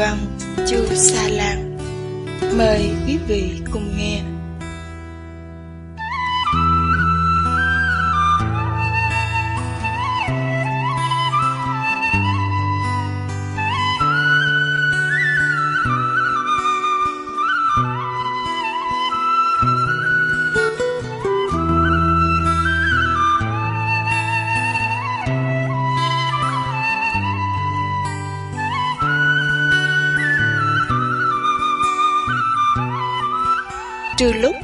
Vâng, văn Chu Sa Lan. Mời quý vị cùng nghe.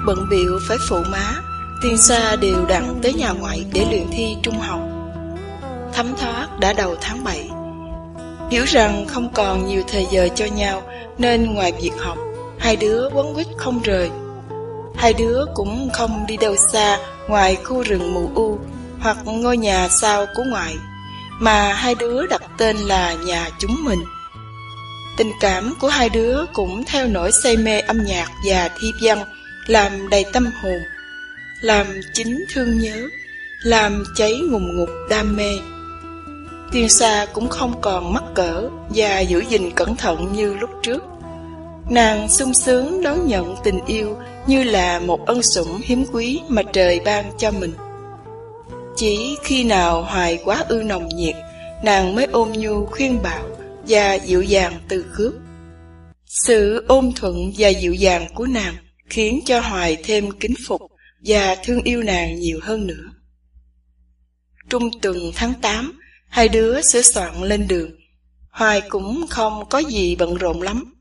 Bận biệu phải phụ má, tiên sa đều đặn tới nhà ngoại để luyện thi trung học. Thấm thoát đã đầu tháng 7. Hiểu rằng không còn nhiều thời giờ cho nhau, nên ngoài việc học, hai đứa quấn quýt không rời. Hai đứa cũng không đi đâu xa ngoài khu rừng mù u hoặc ngôi nhà sau của ngoại, mà hai đứa đặt tên là nhà chúng mình. Tình cảm của hai đứa cũng theo nỗi say mê âm nhạc và thi văn làm đầy tâm hồn, làm chính thương nhớ, làm cháy ngùng ngục đam mê. Tiên Sa cũng không còn mắc cỡ và giữ gìn cẩn thận như lúc trước. Nàng sung sướng đón nhận tình yêu như là một ân sủng hiếm quý mà trời ban cho mình. Chỉ khi nào hoài quá ư nồng nhiệt, nàng mới ôm nhu khuyên bảo và dịu dàng từ khước. Sự ôm thuận và dịu dàng của nàng khiến cho Hoài thêm kính phục và thương yêu nàng nhiều hơn nữa. Trung tuần tháng 8, hai đứa sửa soạn lên đường. Hoài cũng không có gì bận rộn lắm.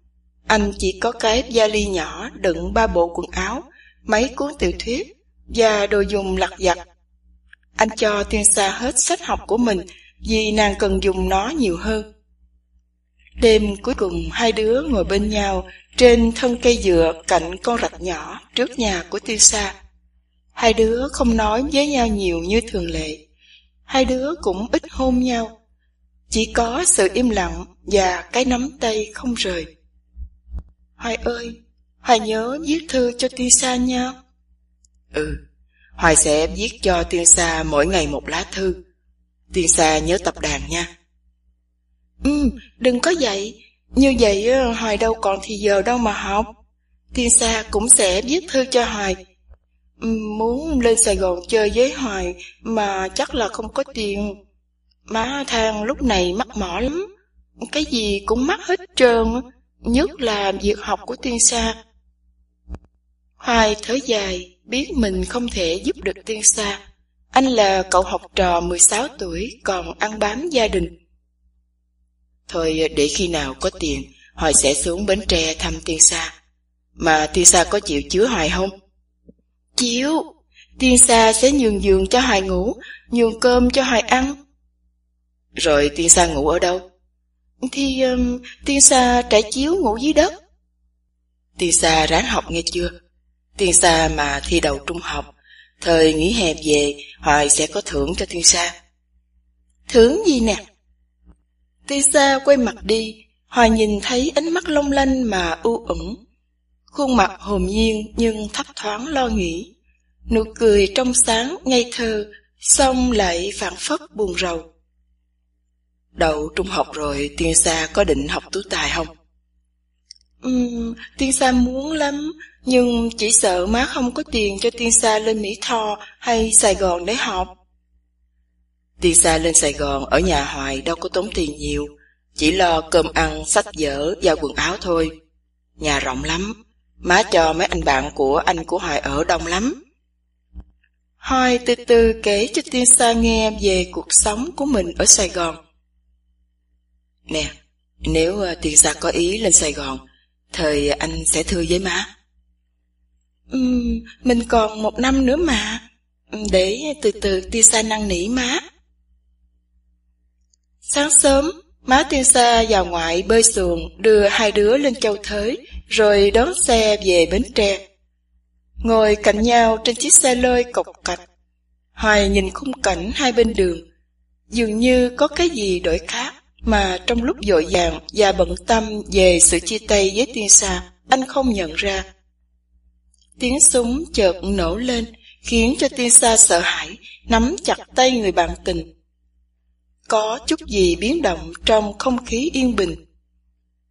Anh chỉ có cái vali nhỏ đựng ba bộ quần áo, mấy cuốn tiểu thuyết và đồ dùng lặt vặt. Anh cho Tiên Sa hết sách học của mình vì nàng cần dùng nó nhiều hơn. Đêm cuối cùng hai đứa ngồi bên nhau trên thân cây dừa cạnh con rạch nhỏ trước nhà của Tiêu Sa. Hai đứa không nói với nhau nhiều như thường lệ. Hai đứa cũng ít hôn nhau. Chỉ có sự im lặng và cái nắm tay không rời. Hoài ơi, Hoài nhớ viết thư cho Tiêu Sa nha. Ừ, Hoài sẽ viết cho Tiên Sa mỗi ngày một lá thư. Tiên Sa nhớ tập đàn nha. Ừ, đừng có vậy. Như vậy ờ, Hoài đâu còn thì giờ đâu mà học. Thiên Sa cũng sẽ viết thư cho Hoài. Ừ, muốn lên Sài Gòn chơi với Hoài mà chắc là không có tiền. Má thang lúc này mắc mỏ lắm. Cái gì cũng mắc hết trơn, nhất là việc học của Tiên Sa. Hoài thở dài, biết mình không thể giúp được Tiên Sa. Anh là cậu học trò 16 tuổi còn ăn bám gia đình. Thôi để khi nào có tiền, Hoài sẽ xuống Bến Tre thăm Tiên Sa. Mà Tiên Sa có chịu chứa Hoài không? Chịu, Tiên Sa sẽ nhường giường cho Hoài ngủ, nhường cơm cho Hoài ăn. Rồi Tiên Sa ngủ ở đâu? Thì um, Tiên Sa trải chiếu ngủ dưới đất. Tiên Sa ráng học nghe chưa? Tiên Sa mà thi đầu trung học, thời nghỉ hè về, Hoài sẽ có thưởng cho Tiên Sa. Thưởng gì nè? Tisa quay mặt đi, Hoài nhìn thấy ánh mắt long lanh mà u ẩn. Khuôn mặt hồn nhiên nhưng thấp thoáng lo nghĩ. Nụ cười trong sáng, ngây thơ, xong lại phản phất buồn rầu. Đậu trung học rồi, tiên sa có định học tú tài không? Uhm, tiên sa muốn lắm, nhưng chỉ sợ má không có tiền cho tiên sa lên Mỹ Tho hay Sài Gòn để học. Đi xa lên Sài Gòn ở nhà Hoài đâu có tốn tiền nhiều, chỉ lo cơm ăn, sách vở và quần áo thôi. Nhà rộng lắm, má cho mấy anh bạn của anh của Hoài ở đông lắm. Hoài từ từ kể cho Tiên Sa nghe về cuộc sống của mình ở Sài Gòn. Nè, nếu ờ, Tiên Sa có ý lên Sài Gòn, thời anh sẽ thưa với má. Uhm, mình còn một năm nữa mà, để từ từ Tiên Sa năn nỉ má. Sáng sớm, má tiên sa vào ngoại bơi xuồng đưa hai đứa lên châu thới, rồi đón xe về Bến Tre. Ngồi cạnh nhau trên chiếc xe lơi cộc cạch, Hoài nhìn khung cảnh hai bên đường, dường như có cái gì đổi khác mà trong lúc dội vàng và bận tâm về sự chia tay với tiên sa, anh không nhận ra. Tiếng súng chợt nổ lên, khiến cho tiên sa sợ hãi, nắm chặt tay người bạn tình có chút gì biến động trong không khí yên bình.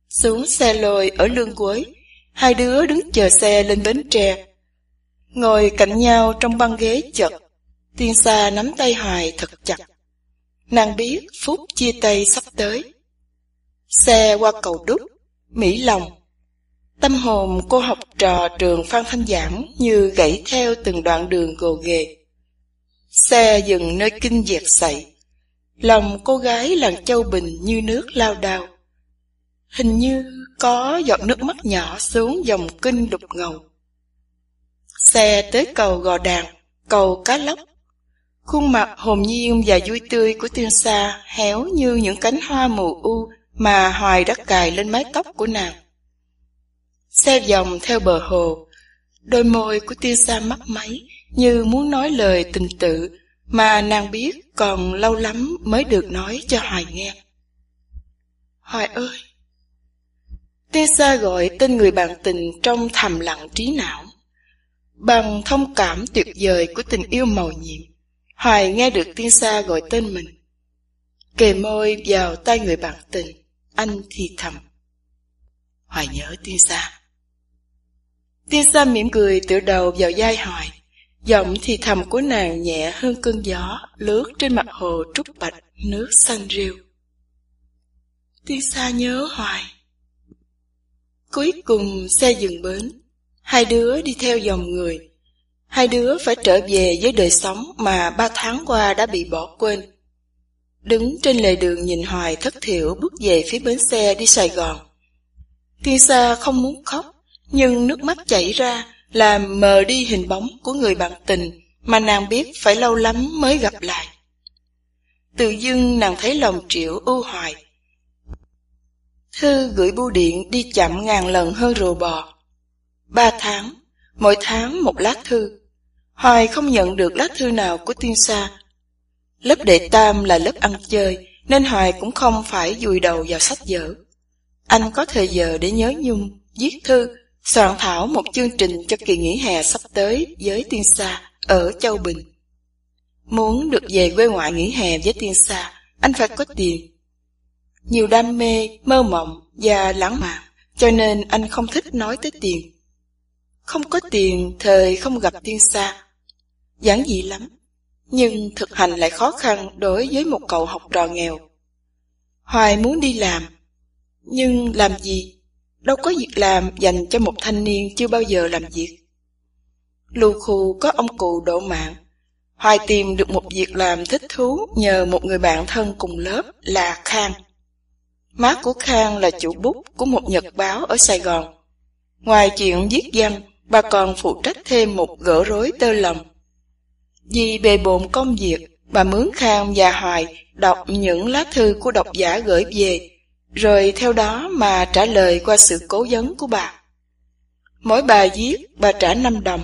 Xuống xe lôi ở lương cuối, hai đứa đứng chờ xe lên bến tre. Ngồi cạnh nhau trong băng ghế chật, tiên xa nắm tay Hoài thật chặt. Nàng biết phút chia tay sắp tới. Xe qua cầu đúc, Mỹ Lòng. Tâm hồn cô học trò trường Phan Thanh Giảng như gãy theo từng đoạn đường gồ ghề. Xe dừng nơi kinh diệt sậy. Lòng cô gái làng châu bình như nước lao đao. Hình như có giọt nước mắt nhỏ xuống dòng kinh đục ngầu. Xe tới cầu Gò Đàn, cầu Cá Lóc. Khuôn mặt hồn nhiên và vui tươi của tiên sa héo như những cánh hoa mù u mà Hoài đã cài lên mái tóc của nàng. Xe vòng theo bờ hồ, đôi môi của tiên sa mắt máy như muốn nói lời tình tự mà nàng biết còn lâu lắm mới được nói cho Hoài nghe. Hoài ơi! Tessa gọi tên người bạn tình trong thầm lặng trí não. Bằng thông cảm tuyệt vời của tình yêu màu nhiệm, Hoài nghe được Tessa gọi tên mình. Kề môi vào tay người bạn tình, anh thì thầm. Hoài nhớ Tessa. Tessa mỉm cười tựa đầu vào vai Hoài. Giọng thì thầm của nàng nhẹ hơn cơn gió lướt trên mặt hồ trúc bạch nước xanh rêu. Tiên xa nhớ hoài. Cuối cùng xe dừng bến, hai đứa đi theo dòng người. Hai đứa phải trở về với đời sống mà ba tháng qua đã bị bỏ quên. Đứng trên lề đường nhìn hoài thất thiểu bước về phía bến xe đi Sài Gòn. Tiên sa không muốn khóc, nhưng nước mắt chảy ra làm mờ đi hình bóng của người bạn tình mà nàng biết phải lâu lắm mới gặp lại. Tự dưng nàng thấy lòng triệu ưu hoài. Thư gửi bưu điện đi chậm ngàn lần hơn rùa bò. Ba tháng, mỗi tháng một lá thư. Hoài không nhận được lá thư nào của tiên sa. Lớp đệ tam là lớp ăn chơi, nên Hoài cũng không phải dùi đầu vào sách vở. Anh có thời giờ để nhớ nhung, viết thư soạn thảo một chương trình cho kỳ nghỉ hè sắp tới với tiên sa ở Châu Bình. Muốn được về quê ngoại nghỉ hè với tiên sa, anh phải có tiền. Nhiều đam mê, mơ mộng và lãng mạn, cho nên anh không thích nói tới tiền. Không có tiền, thời không gặp tiên sa. Giản dị lắm, nhưng thực hành lại khó khăn đối với một cậu học trò nghèo. Hoài muốn đi làm, nhưng làm gì Đâu có việc làm dành cho một thanh niên chưa bao giờ làm việc. Lưu khu có ông cụ độ mạng. Hoài tìm được một việc làm thích thú nhờ một người bạn thân cùng lớp là Khang. Má của Khang là chủ bút của một nhật báo ở Sài Gòn. Ngoài chuyện viết văn, bà còn phụ trách thêm một gỡ rối tơ lòng. Vì bề bộn công việc, bà mướn Khang và Hoài đọc những lá thư của độc giả gửi về rồi theo đó mà trả lời qua sự cố vấn của bà. Mỗi bài viết, bà trả 5 đồng.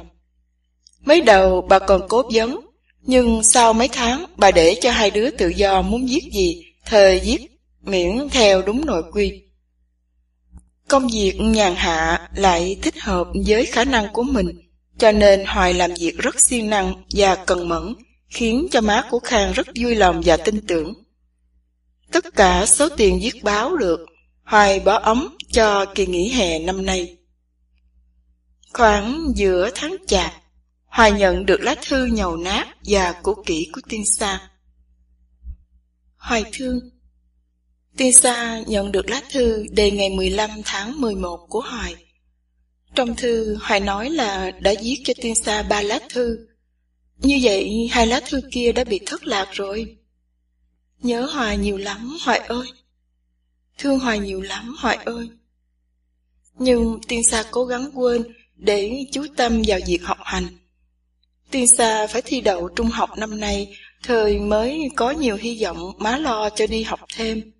Mới đầu bà còn cố vấn, nhưng sau mấy tháng bà để cho hai đứa tự do muốn viết gì, thời viết, miễn theo đúng nội quy. Công việc nhàn hạ lại thích hợp với khả năng của mình, cho nên Hoài làm việc rất siêng năng và cần mẫn, khiến cho má của Khang rất vui lòng và tin tưởng. Tất cả số tiền viết báo được, Hoài bỏ ống cho kỳ nghỉ hè năm nay. Khoảng giữa tháng chạp, Hoài nhận được lá thư nhầu nát và cũ kỹ của tiên sa. Hoài thương Tiên sa nhận được lá thư đề ngày 15 tháng 11 của Hoài. Trong thư, Hoài nói là đã viết cho tiên sa ba lá thư. Như vậy, hai lá thư kia đã bị thất lạc rồi. Nhớ Hoài nhiều lắm, Hoài ơi. Thương Hoài nhiều lắm, Hoài ơi. Nhưng tiên sa cố gắng quên để chú tâm vào việc học hành. Tiên sa phải thi đậu trung học năm nay, thời mới có nhiều hy vọng má lo cho đi học thêm.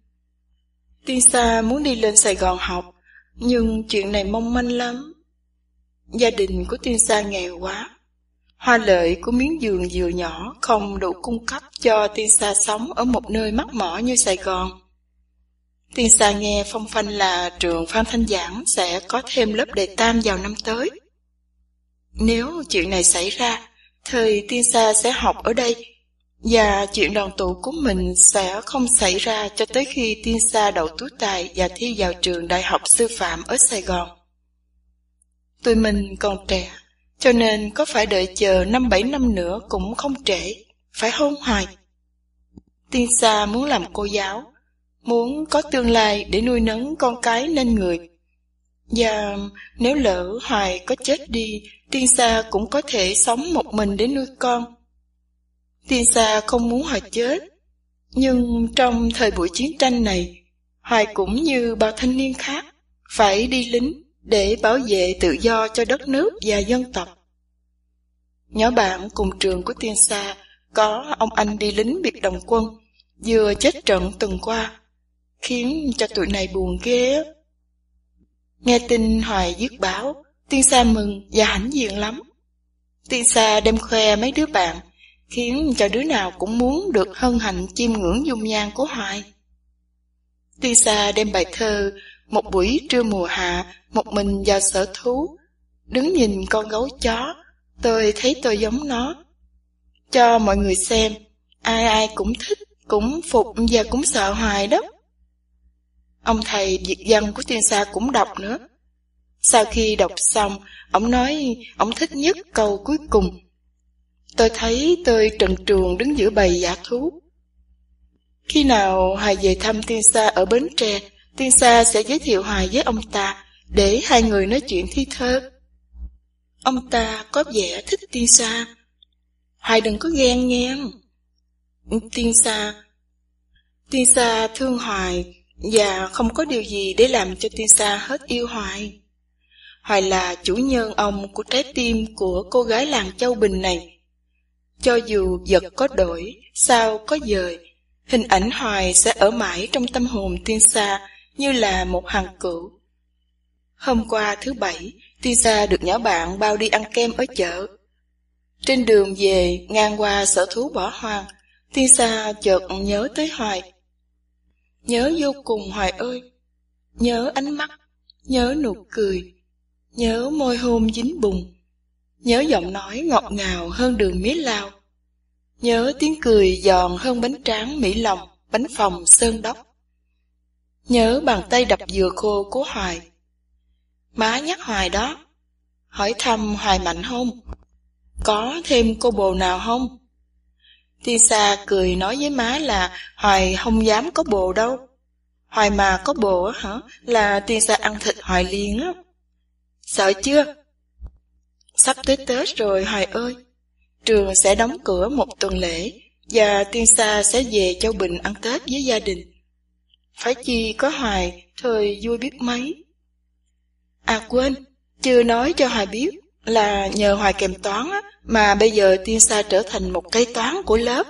Tiên sa muốn đi lên Sài Gòn học, nhưng chuyện này mong manh lắm. Gia đình của tiên sa nghèo quá, Hoa lợi của miếng giường vừa nhỏ không đủ cung cấp cho tiên sa sống ở một nơi mắc mỏ như Sài Gòn. Tiên sa nghe phong phanh là trường Phan Thanh Giảng sẽ có thêm lớp đề tam vào năm tới. Nếu chuyện này xảy ra, thời tiên sa sẽ học ở đây, Và chuyện đoàn tụ của mình sẽ không xảy ra cho tới khi tiên sa đậu tú tài và thi vào trường đại học sư phạm ở Sài Gòn. Tụi mình còn trẻ, cho nên có phải đợi chờ năm bảy năm nữa cũng không trễ, phải hôn hoài. Tiên sa muốn làm cô giáo, muốn có tương lai để nuôi nấng con cái nên người. Và nếu lỡ Hoài có chết đi, Tiên Sa cũng có thể sống một mình để nuôi con. Tiên Sa không muốn Hoài chết, nhưng trong thời buổi chiến tranh này, Hoài cũng như bao thanh niên khác, phải đi lính để bảo vệ tự do cho đất nước và dân tộc. Nhỏ bạn cùng trường của Tiên Sa có ông anh đi lính biệt đồng quân, vừa chết trận tuần qua, khiến cho tụi này buồn ghê. Nghe tin Hoài dứt báo, Tiên Sa mừng và hãnh diện lắm. Tiên Sa đem khoe mấy đứa bạn, khiến cho đứa nào cũng muốn được hân hạnh chiêm ngưỡng dung nhan của Hoài. Tiên Sa đem bài thơ một buổi trưa mùa hạ, một mình vào sở thú, đứng nhìn con gấu chó, tôi thấy tôi giống nó. Cho mọi người xem, ai ai cũng thích, cũng phục và cũng sợ Hoài đó. Ông thầy Việt văn của tiên sa cũng đọc nữa. Sau khi đọc xong, ông nói ông thích nhất câu cuối cùng. Tôi thấy tôi trần truồng đứng giữa bầy giả thú. Khi nào Hoài về thăm tiên sa ở Bến Tre, tiên sa sẽ giới thiệu Hoài với ông ta để hai người nói chuyện thi thơ. Ông ta có vẻ thích tiên sa. Hoài đừng có ghen nghe. Tiên sa Tiên sa thương Hoài và không có điều gì để làm cho tiên sa hết yêu Hoài. Hoài là chủ nhân ông của trái tim của cô gái làng Châu Bình này. Cho dù vật có đổi, sao có dời, hình ảnh Hoài sẽ ở mãi trong tâm hồn tiên sa như là một hàng cửu. Hôm qua thứ bảy, tiên sa được nhỏ bạn bao đi ăn kem ở chợ. Trên đường về, ngang qua sở thú bỏ hoang, tiên sa chợt nhớ tới Hoài. Nhớ vô cùng Hoài ơi, nhớ ánh mắt, nhớ nụ cười, nhớ môi hôn dính bùn, nhớ giọng nói ngọt ngào hơn đường mía lao, nhớ tiếng cười giòn hơn bánh tráng mỹ lòng, bánh phòng sơn đốc. Nhớ bàn tay đập dừa khô của Hoài. Má nhắc Hoài đó, hỏi thăm Hoài mạnh không? Có thêm cô bồ nào không? Thiên Sa cười nói với má là Hoài không dám có bồ đâu. Hoài mà có bồ hả? Là Thiên Sa ăn thịt Hoài liền á. Sợ chưa? Sắp tới Tết rồi Hoài ơi. Trường sẽ đóng cửa một tuần lễ và Tiên Sa sẽ về Châu Bình ăn Tết với gia đình. Phải chi có Hoài, thời vui biết mấy. À quên, chưa nói cho Hoài biết là nhờ Hoài kèm toán á, mà bây giờ Tiên Sa trở thành một cây toán của lớp.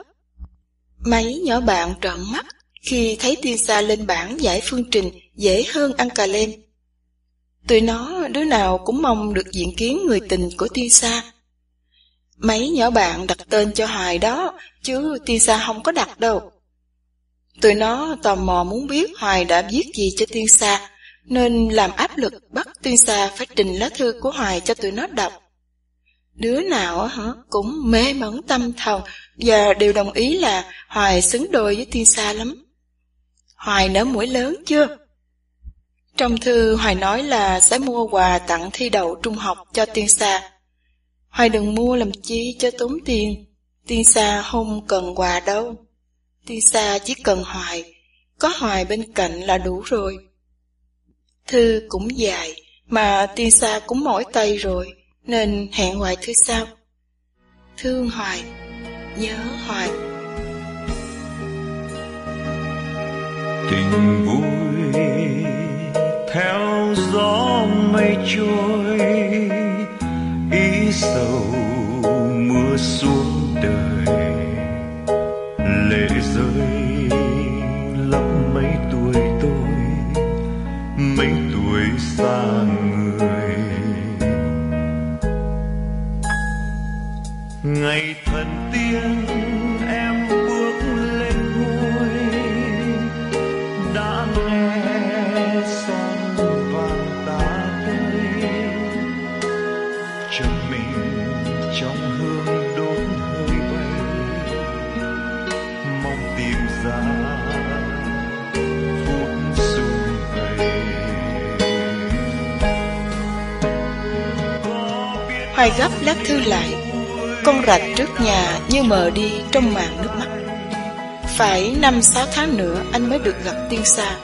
Mấy nhỏ bạn trợn mắt khi thấy Tiên Sa lên bảng giải phương trình dễ hơn ăn cà lem. Tụi nó đứa nào cũng mong được diện kiến người tình của Tiên Sa. Mấy nhỏ bạn đặt tên cho Hoài đó, chứ Tiên Sa không có đặt đâu. Tụi nó tò mò muốn biết Hoài đã viết gì cho Tiên Sa, nên làm áp lực bắt Tiên Sa phải trình lá thư của Hoài cho tụi nó đọc. Đứa nào hả cũng mê mẩn tâm thần và đều đồng ý là Hoài xứng đôi với Tiên Sa lắm. Hoài nở mũi lớn chưa? Trong thư Hoài nói là sẽ mua quà tặng thi đậu trung học cho Tiên Sa. Hoài đừng mua làm chi cho tốn tiền. Tiên Sa không cần quà đâu. Tiên Sa chỉ cần Hoài, có Hoài bên cạnh là đủ rồi. Thư cũng dài, mà Tiên Sa cũng mỏi tay rồi nên hẹn hoài thứ sau. Thương hoài, nhớ hoài. Tình vui theo gió mây trôi, ý sầu mưa xuống đời, Hoài gấp lá thư lại Con rạch trước nhà như mờ đi trong màn nước mắt Phải năm sáu tháng nữa anh mới được gặp tiên sa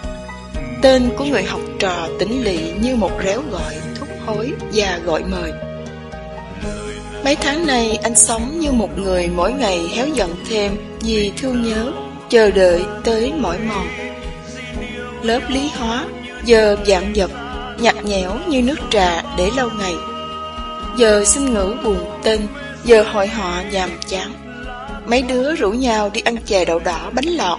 Tên của người học trò tỉnh lỵ như một réo gọi thúc hối và gọi mời Mấy tháng nay anh sống như một người mỗi ngày héo giận thêm vì thương nhớ, chờ đợi tới mỏi mòn. Lớp lý hóa, giờ dạng dập nhạt nhẽo như nước trà để lâu ngày. Giờ xin ngữ buồn tên, giờ hội họ nhàm chán. Mấy đứa rủ nhau đi ăn chè đậu đỏ bánh lọt.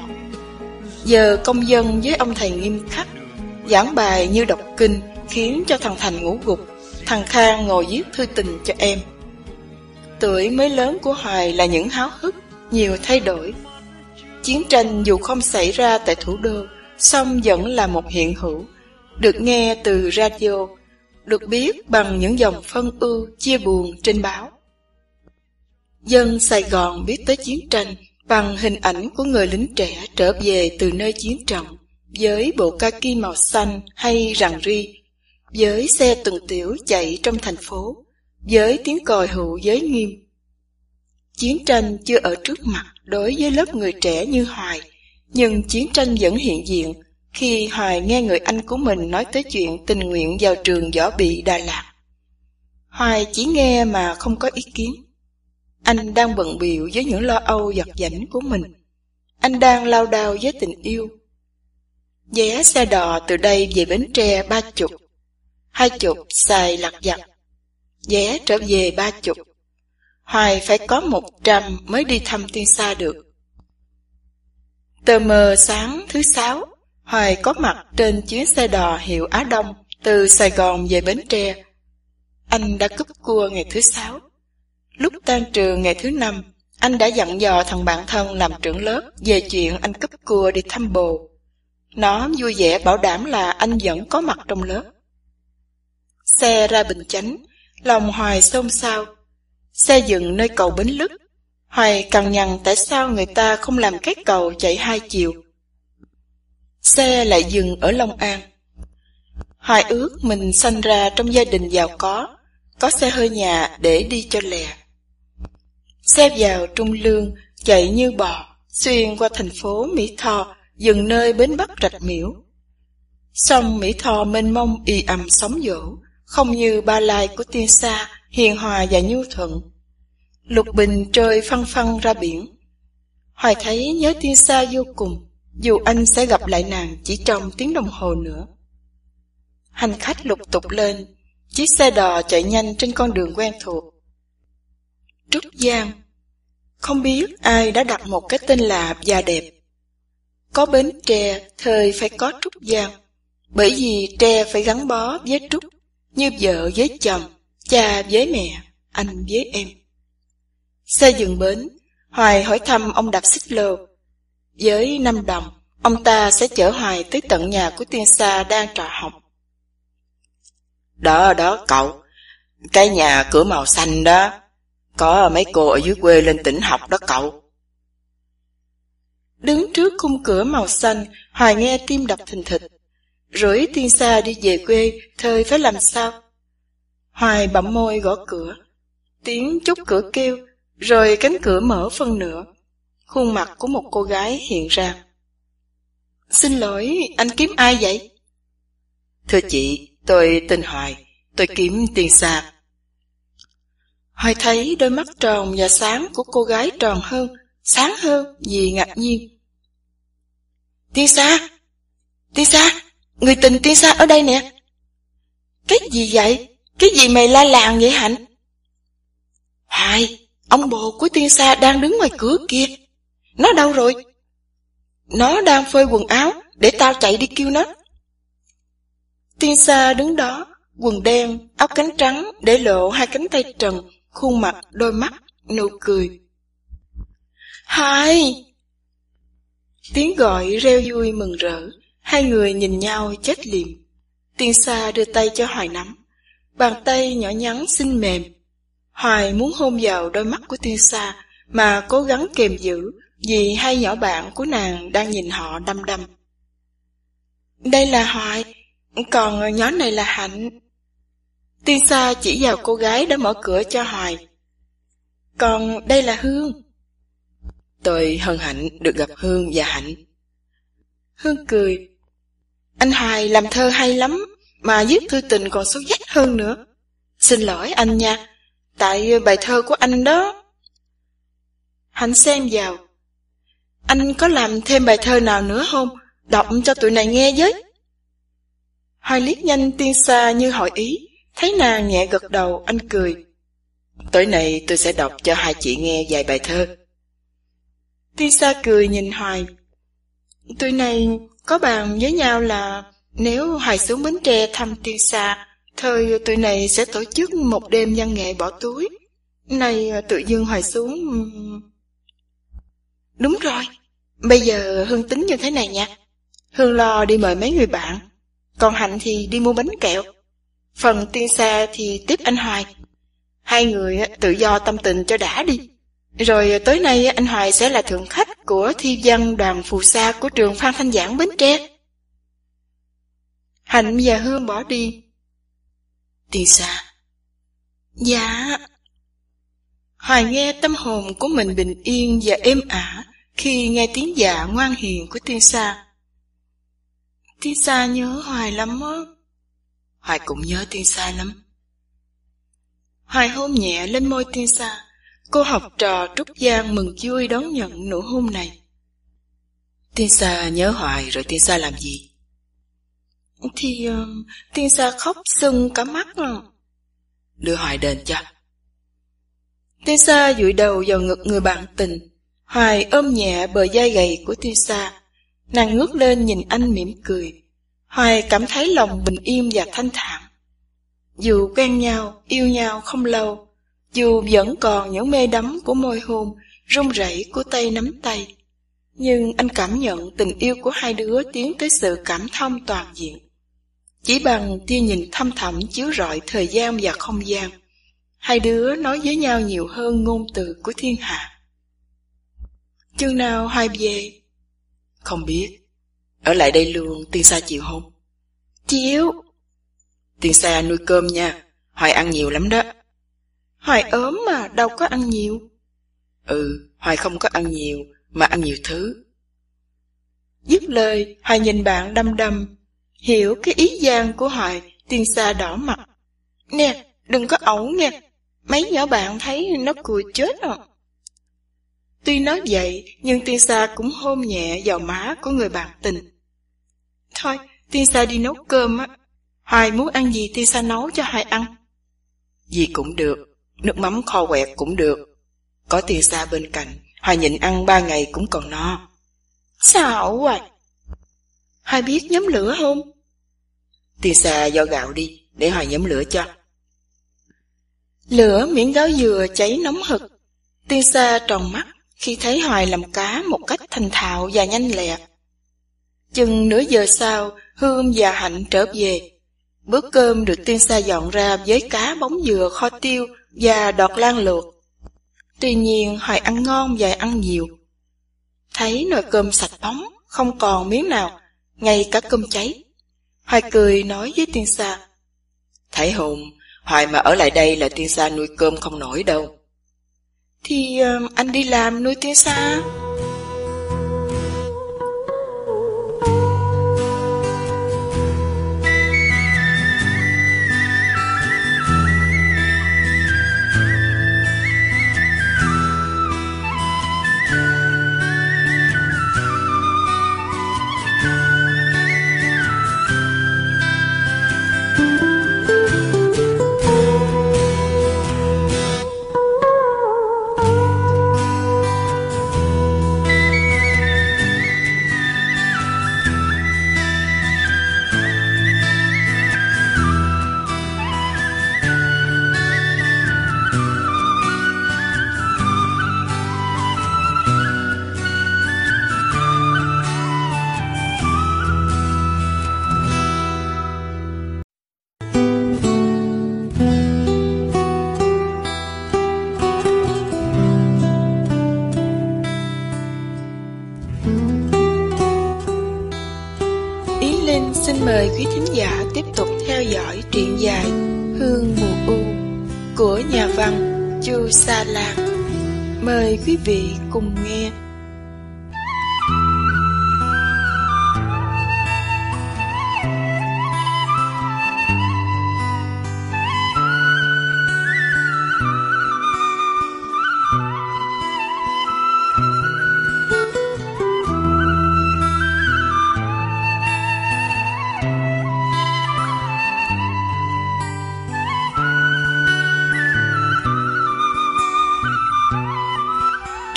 Giờ công dân với ông thầy nghiêm khắc, giảng bài như đọc kinh khiến cho thằng Thành ngủ gục, thằng Khang ngồi viết thư tình cho em. Tuổi mới lớn của Hoài là những háo hức, nhiều thay đổi. Chiến tranh dù không xảy ra tại thủ đô, song vẫn là một hiện hữu, được nghe từ radio, được biết bằng những dòng phân ưu chia buồn trên báo. Dân Sài Gòn biết tới chiến tranh bằng hình ảnh của người lính trẻ trở về từ nơi chiến trận, với bộ kaki màu xanh hay rằng ri, với xe tuần tiểu chạy trong thành phố, với tiếng còi hụ giới nghiêm. Chiến tranh chưa ở trước mặt đối với lớp người trẻ như Hoài, nhưng chiến tranh vẫn hiện diện khi Hoài nghe người anh của mình nói tới chuyện tình nguyện vào trường võ bị Đà Lạt. Hoài chỉ nghe mà không có ý kiến. Anh đang bận biệu với những lo âu giật giảnh của mình. Anh đang lao đao với tình yêu. Vé xe đò từ đây về Bến Tre ba chục. Hai chục xài lặt vặt vé trở về ba chục. Hoài phải có một trăm mới đi thăm tiên sa được. Tờ mờ sáng thứ sáu, Hoài có mặt trên chuyến xe đò hiệu Á Đông từ Sài Gòn về Bến Tre. Anh đã cúp cua ngày thứ sáu. Lúc tan trường ngày thứ năm, anh đã dặn dò thằng bạn thân làm trưởng lớp về chuyện anh cúp cua đi thăm bồ. Nó vui vẻ bảo đảm là anh vẫn có mặt trong lớp. Xe ra Bình Chánh, Lòng Hoài xôn xao. Xe dừng nơi cầu Bến Lức. Hoài cằn nhằn tại sao người ta không làm cái cầu chạy hai chiều. Xe lại dừng ở Long An. Hoài ước mình sanh ra trong gia đình giàu có, có xe hơi nhà để đi cho lẹ. Xe vào Trung Lương, chạy như bò, xuyên qua thành phố Mỹ Tho, dừng nơi bến Bắc Rạch Miễu. Sông Mỹ Tho mênh mông y ầm sóng dỗ, không như ba lai của tiên sa, hiền hòa và nhu thuận. Lục bình trôi phăng phăng ra biển. Hoài thấy nhớ tiên sa vô cùng, dù anh sẽ gặp lại nàng chỉ trong tiếng đồng hồ nữa. Hành khách lục tục lên, chiếc xe đò chạy nhanh trên con đường quen thuộc. Trúc Giang Không biết ai đã đặt một cái tên là già đẹp. Có bến tre, thời phải có Trúc Giang, bởi vì tre phải gắn bó với Trúc như vợ với chồng, cha với mẹ, anh với em. Xe dừng bến, Hoài hỏi thăm ông đạp xích lô. Với năm đồng, ông ta sẽ chở Hoài tới tận nhà của tiên sa đang trò học. Đó đó cậu, cái nhà cửa màu xanh đó, có mấy cô ở dưới quê lên tỉnh học đó cậu. Đứng trước khung cửa màu xanh, Hoài nghe tim đập thình thịch. Rủi tiên xa đi về quê, thời phải làm sao? Hoài bậm môi gõ cửa. Tiếng chúc cửa kêu, rồi cánh cửa mở phân nửa. Khuôn mặt của một cô gái hiện ra. Xin lỗi, anh kiếm ai vậy? Thưa chị, tôi tên Hoài, tôi kiếm tiên xa. Hoài thấy đôi mắt tròn và sáng của cô gái tròn hơn, sáng hơn vì ngạc nhiên. Tiên xa! Tiên xa! Người tình tiên sa ở đây nè. Cái gì vậy? Cái gì mày la làng vậy Hạnh? Hoài, ông bồ của tiên sa đang đứng ngoài cửa kia. Nó đâu rồi? Nó đang phơi quần áo, để tao chạy đi kêu nó. Tiên sa đứng đó, quần đen, áo cánh trắng, để lộ hai cánh tay trần, khuôn mặt, đôi mắt, nụ cười. Hai! Tiếng gọi reo vui mừng rỡ, Hai người nhìn nhau chết liệm. Tiên Sa đưa tay cho Hoài nắm. Bàn tay nhỏ nhắn xinh mềm. Hoài muốn hôn vào đôi mắt của Tiên Sa mà cố gắng kềm giữ vì hai nhỏ bạn của nàng đang nhìn họ đăm đăm. Đây là Hoài, còn nhỏ này là Hạnh. Tiên Sa chỉ vào cô gái đã mở cửa cho Hoài. Còn đây là Hương. Tôi hân hạnh được gặp Hương và Hạnh. Hương cười. Anh Hoài làm thơ hay lắm, mà viết thư tình còn xấu dách hơn nữa. Xin lỗi anh nha, tại bài thơ của anh đó. Hạnh xem vào. Anh có làm thêm bài thơ nào nữa không? Đọc cho tụi này nghe với. Hoài liếc nhanh tiên xa như hỏi ý, thấy nàng nhẹ gật đầu, anh cười. Tối nay tôi sẽ đọc cho hai chị nghe vài bài thơ. Tiên xa cười nhìn Hoài. Tụi này có bàn với nhau là nếu Hoài xuống Bến Tre thăm Tiên xa, thời tụi này sẽ tổ chức một đêm văn nghệ bỏ túi. Này tự dưng Hoài xuống... Đúng rồi, bây giờ Hương tính như thế này nha. Hương lo đi mời mấy người bạn, còn Hạnh thì đi mua bánh kẹo. Phần tiên xa thì tiếp anh Hoài. Hai người tự do tâm tình cho đã đi. Rồi tối nay anh Hoài sẽ là thượng khách của thi văn đoàn phù sa của trường Phan Thanh Giảng Bến Tre. Hạnh và Hương bỏ đi. Tiên xa. Dạ. Hoài nghe tâm hồn của mình bình yên và êm ả khi nghe tiếng dạ ngoan hiền của tiên sa. Tiên sa nhớ Hoài lắm á. Hoài cũng nhớ tiên sa lắm. Hoài hôn nhẹ lên môi tiên sa. Cô học trò Trúc Giang mừng vui đón nhận nụ hôn này. Tiên sa nhớ Hoài rồi tiên sa làm gì? Thì uh, tiên sa khóc sưng cả mắt à. Đưa Hoài đền cho. Tiên sa dụi đầu vào ngực người bạn tình. Hoài ôm nhẹ bờ vai gầy của Tisa, sa. Nàng ngước lên nhìn anh mỉm cười. Hoài cảm thấy lòng bình yên và thanh thản. Dù quen nhau, yêu nhau không lâu, dù vẫn còn những mê đắm của môi hôn, run rẩy của tay nắm tay, nhưng anh cảm nhận tình yêu của hai đứa tiến tới sự cảm thông toàn diện. Chỉ bằng tia nhìn thâm thẳm chiếu rọi thời gian và không gian, hai đứa nói với nhau nhiều hơn ngôn từ của thiên hạ. Chừng nào hai về? Không biết. Ở lại đây luôn, tiên sa chịu không? Chịu. Tiên sa nuôi cơm nha, Hoài ăn nhiều lắm đó. Hoài ốm mà, đâu có ăn nhiều. Ừ, Hoài không có ăn nhiều, mà ăn nhiều thứ. Dứt lời, Hoài nhìn bạn đăm đăm. Hiểu cái ý gian của Hoài, tiên sa đỏ mặt. Nè, đừng có ẩu nha. Mấy nhỏ bạn thấy nó cười chết à. Tuy nói vậy, nhưng tiên sa cũng hôn nhẹ vào má của người bạn tình. Thôi, tiên sa đi nấu cơm á. Hoài muốn ăn gì tiên sa nấu cho Hoài ăn. Gì cũng được, nước mắm kho quẹt cũng được. Có tiên sa bên cạnh, Hoài nhịn ăn ba ngày cũng còn no. Sao Hoài? Hoài biết nhóm lửa không? Tiên sa do gạo đi, để Hoài nhóm lửa cho. Lửa miếng gáo dừa cháy nóng hực. Tiên sa tròn mắt khi thấy Hoài làm cá một cách thành thạo và nhanh lẹ. Chừng nửa giờ sau, Hương và Hạnh trở về. Bữa cơm được tiên sa dọn ra với cá bóng dừa kho tiêu và đọt lan luộc. Tuy nhiên Hoài ăn ngon và ăn nhiều. Thấy nồi cơm sạch bóng, không còn miếng nào, ngay cả cơm cháy. Hoài cười nói với tiên sa. Thấy hùng, Hoài mà ở lại đây là tiên sa nuôi cơm không nổi đâu. Thì ờ, anh đi làm nuôi tía xa.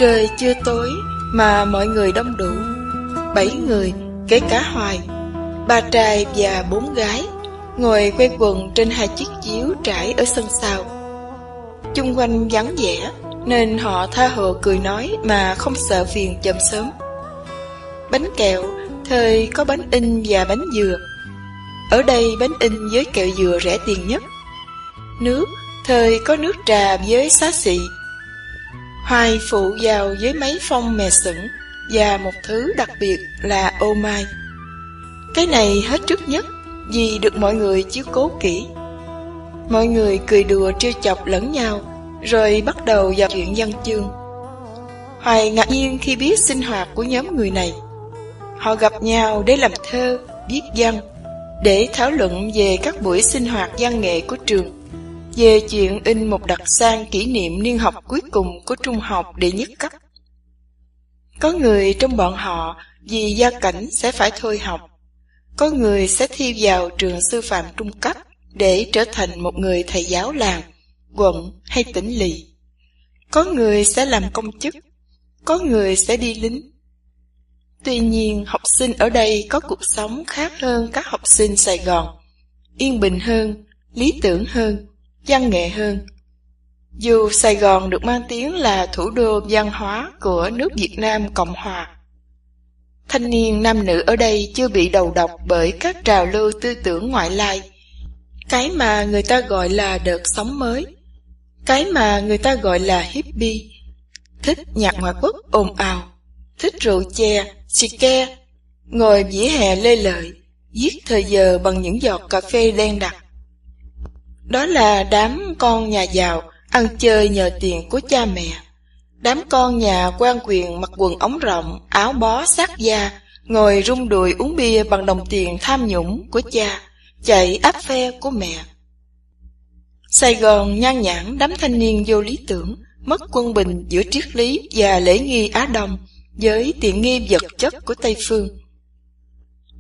Trời chưa tối mà mọi người đông đủ. Bảy người, kể cả Hoài Ba trai và bốn gái Ngồi quay quần trên hai chiếc chiếu trải ở sân sau. Chung quanh vắng vẻ Nên họ tha hồ cười nói mà không sợ phiền chậm sớm. Bánh kẹo, thời có bánh in và bánh dừa. Ở đây bánh in với kẹo dừa rẻ tiền nhất. Nước, thời có nước trà với xá xị. Hoài phụ vào với mấy phong mè sửng và một thứ đặc biệt là ô mai. Cái này hết trước nhất vì được mọi người chiếu cố kỹ. Mọi người cười đùa trêu chọc lẫn nhau rồi bắt đầu vào chuyện văn chương. Hoài ngạc nhiên khi biết sinh hoạt của nhóm người này. Họ gặp nhau để làm thơ, viết văn, để thảo luận về các buổi sinh hoạt văn nghệ của trường về chuyện in một đặc san kỷ niệm niên học cuối cùng của trung học đệ nhất cấp. Có người trong bọn họ vì gia cảnh sẽ phải thôi học, có người sẽ thi vào trường sư phạm trung cấp để trở thành một người thầy giáo làng, quận hay tỉnh lỵ. Có người sẽ làm công chức, có người sẽ đi lính. Tuy nhiên, học sinh ở đây có cuộc sống khác hơn các học sinh Sài Gòn, yên bình hơn, lý tưởng hơn, văn nghệ hơn. Dù Sài Gòn được mang tiếng là thủ đô văn hóa của nước Việt Nam Cộng Hòa, thanh niên nam nữ ở đây chưa bị đầu độc bởi các trào lưu tư tưởng ngoại lai, cái mà người ta gọi là đợt sống mới, cái mà người ta gọi là hippie, thích nhạc ngoại quốc ồn ào, thích rượu chè, xì ke, ngồi vỉa hè lê lợi, giết thời giờ bằng những giọt cà phê đen đặc. Đó là đám con nhà giàu ăn chơi nhờ tiền của cha mẹ. Đám con nhà quan quyền mặc quần ống rộng, áo bó sát da, ngồi rung đùi uống bia bằng đồng tiền tham nhũng của cha, chạy áp phe của mẹ. Sài Gòn nhan nhãn đám thanh niên vô lý tưởng, mất quân bình giữa triết lý và lễ nghi Á Đông với tiện nghi vật chất của Tây Phương.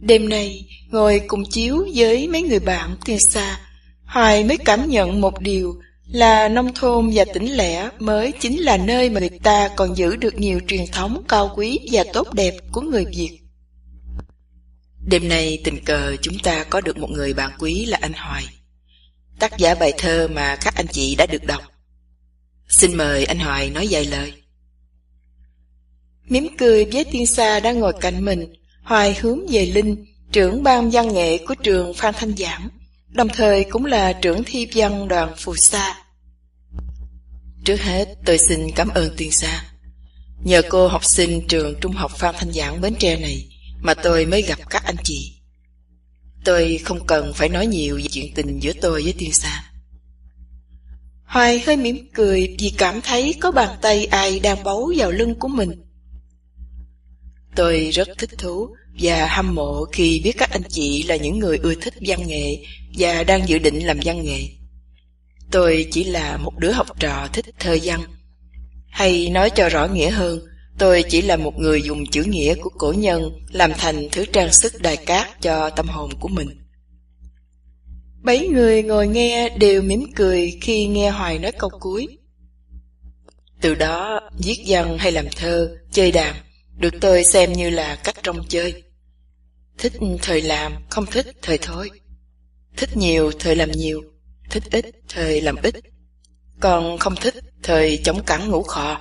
Đêm nay, ngồi cùng chiếu với mấy người bạn tiền xa, Hoài mới cảm nhận một điều là nông thôn và tỉnh lẻ mới chính là nơi mà người ta còn giữ được nhiều truyền thống cao quý và tốt đẹp của người Việt. Đêm nay tình cờ chúng ta có được một người bạn quý là anh Hoài, tác giả bài thơ mà các anh chị đã được đọc. Xin mời anh Hoài nói vài lời. Mím cười với tiên sa đang ngồi cạnh mình, Hoài hướng về Linh, trưởng ban văn nghệ của trường Phan Thanh Giảng đồng thời cũng là trưởng thi văn đoàn Phù Sa. Trước hết, tôi xin cảm ơn tiên sa. Nhờ cô học sinh trường trung học Phan Thanh Giảng Bến Tre này mà tôi mới gặp các anh chị. Tôi không cần phải nói nhiều về chuyện tình giữa tôi với tiên sa. Hoài hơi mỉm cười vì cảm thấy có bàn tay ai đang bấu vào lưng của mình. Tôi rất thích thú và hâm mộ khi biết các anh chị là những người ưa thích văn nghệ và đang dự định làm văn nghệ. Tôi chỉ là một đứa học trò thích thơ văn. Hay nói cho rõ nghĩa hơn, tôi chỉ là một người dùng chữ nghĩa của cổ nhân làm thành thứ trang sức đài cát cho tâm hồn của mình. Bảy người ngồi nghe đều mỉm cười khi nghe Hoài nói câu cuối. Từ đó, viết văn hay làm thơ, chơi đàn, được tôi xem như là cách trong chơi. Thích thời làm, không thích thời thôi. Thích nhiều thời làm nhiều, thích ít thời làm ít. Còn không thích thời chống cẳng ngủ khò.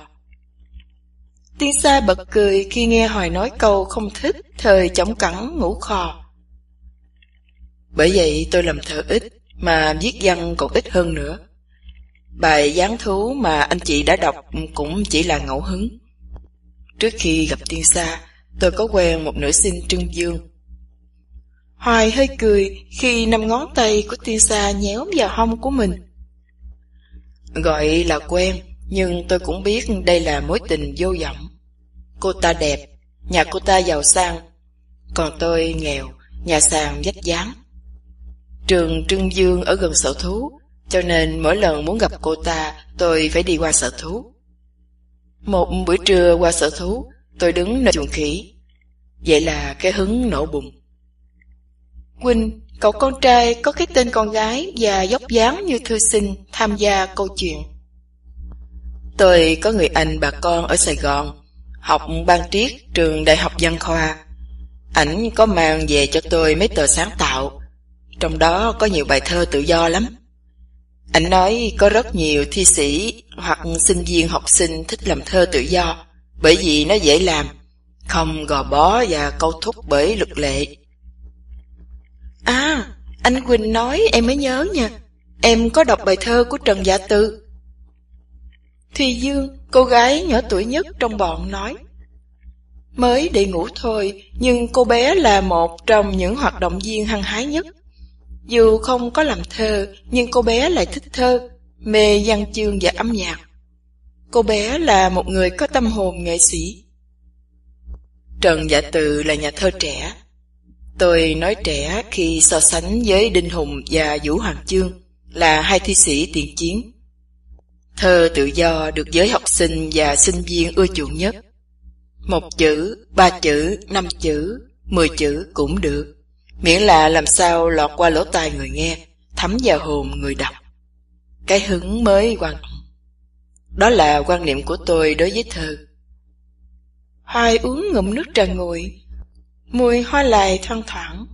Tiên sa bật cười khi nghe Hoài nói câu không thích thời chống cẳng ngủ khò. Bởi vậy tôi làm thơ ít, mà viết văn còn ít hơn nữa. Bài gián thú mà anh chị đã đọc cũng chỉ là ngẫu hứng. Trước khi gặp tiên sa, tôi có quen một nữ sinh trưng dương Hoài hơi cười khi năm ngón tay của tiên sa nhéo vào hông của mình. Gọi là quen, nhưng tôi cũng biết đây là mối tình vô vọng. Cô ta đẹp, nhà cô ta giàu sang, còn tôi nghèo, nhà sàn dách dáng. Trường Trưng Dương ở gần sở thú, cho nên mỗi lần muốn gặp cô ta, tôi phải đi qua sở thú. Một buổi trưa qua sở thú, tôi đứng nơi chuồng khỉ. Vậy là cái hứng nổ bùng. Quỳnh, cậu con trai có cái tên con gái và dốc dáng như thư sinh tham gia câu chuyện. Tôi có người anh bà con ở Sài Gòn, học ban triết trường Đại học Văn Khoa. Ảnh có mang về cho tôi mấy tờ sáng tạo, trong đó có nhiều bài thơ tự do lắm. Ảnh nói có rất nhiều thi sĩ hoặc sinh viên học sinh thích làm thơ tự do, bởi vì nó dễ làm, không gò bó và câu thúc bởi luật lệ. À, anh Quỳnh nói em mới nhớ nha. Em có đọc bài thơ của Trần Dạ Tư. Thùy Dương, cô gái nhỏ tuổi nhất trong bọn nói. Mới đi ngủ thôi, nhưng cô bé là một trong những hoạt động viên hăng hái nhất. Dù không có làm thơ, nhưng cô bé lại thích thơ, mê văn chương và âm nhạc. Cô bé là một người có tâm hồn nghệ sĩ. Trần Dạ Từ là nhà thơ trẻ, Tôi nói trẻ khi so sánh với Đinh Hùng và Vũ Hoàng Chương là hai thi sĩ tiền chiến. Thơ tự do được giới học sinh và sinh viên ưa chuộng nhất. Một chữ, ba chữ, năm chữ, mười chữ cũng được, miễn là làm sao lọt qua lỗ tai người nghe, thấm vào hồn người đọc. Cái hứng mới quan. Đó là quan niệm của tôi đối với thơ. hoài uống ngụm nước trà nguội, Mùi hoa lại thoang thoảng.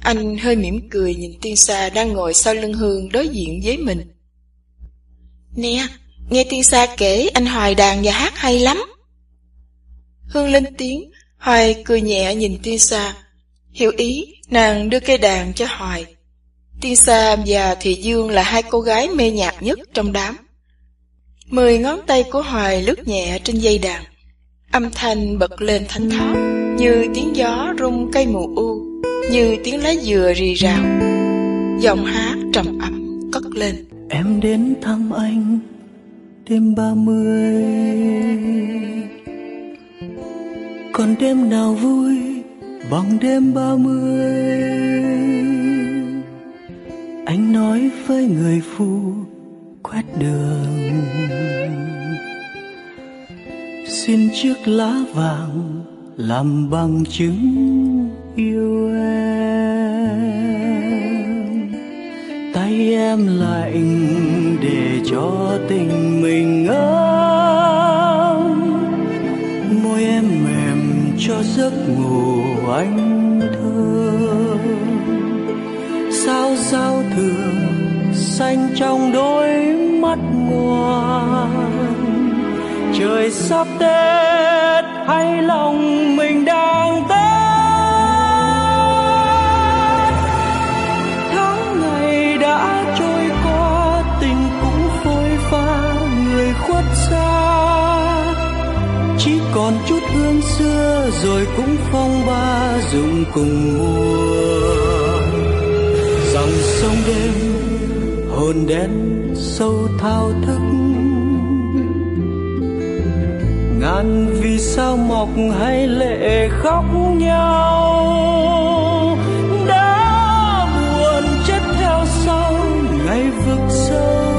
Anh hơi mỉm cười nhìn tiên sa đang ngồi sau lưng Hương đối diện với mình. Nè, nghe tiên sa kể anh Hoài đàn và hát hay lắm. Hương lên tiếng, Hoài cười nhẹ nhìn tiên sa. Hiểu ý, nàng đưa cây đàn cho Hoài. Tiên sa và Thị Dương là hai cô gái mê nhạc nhất trong đám. Mười ngón tay của Hoài lướt nhẹ trên dây đàn. Âm thanh bật lên thanh thót như tiếng gió rung cây mù u, như tiếng lá dừa rì rào. Giọng hát trầm ấm cất lên. Em đến thăm anh đêm ba mươi Còn đêm nào vui bằng đêm ba mươi anh nói với người phụ quét đường. Xin chiếc lá vàng làm bằng chứng yêu em. Tay em lạnh để cho tình mình ấm môi em mềm cho giấc ngủ anh sao giao thừa xanh trong đôi mắt ngoan. Trời sắp tết hay lòng mình đang tết. Tháng ngày đã trôi qua, tình cũng phôi pha, người khuất xa. Chỉ còn chút hương xưa, rồi cũng phong ba dùng cùng mùa đen sâu thao thức. Ngàn vì sao mọc hay lệ khóc nhau, đã buồn chết theo sau ngày vực sâu.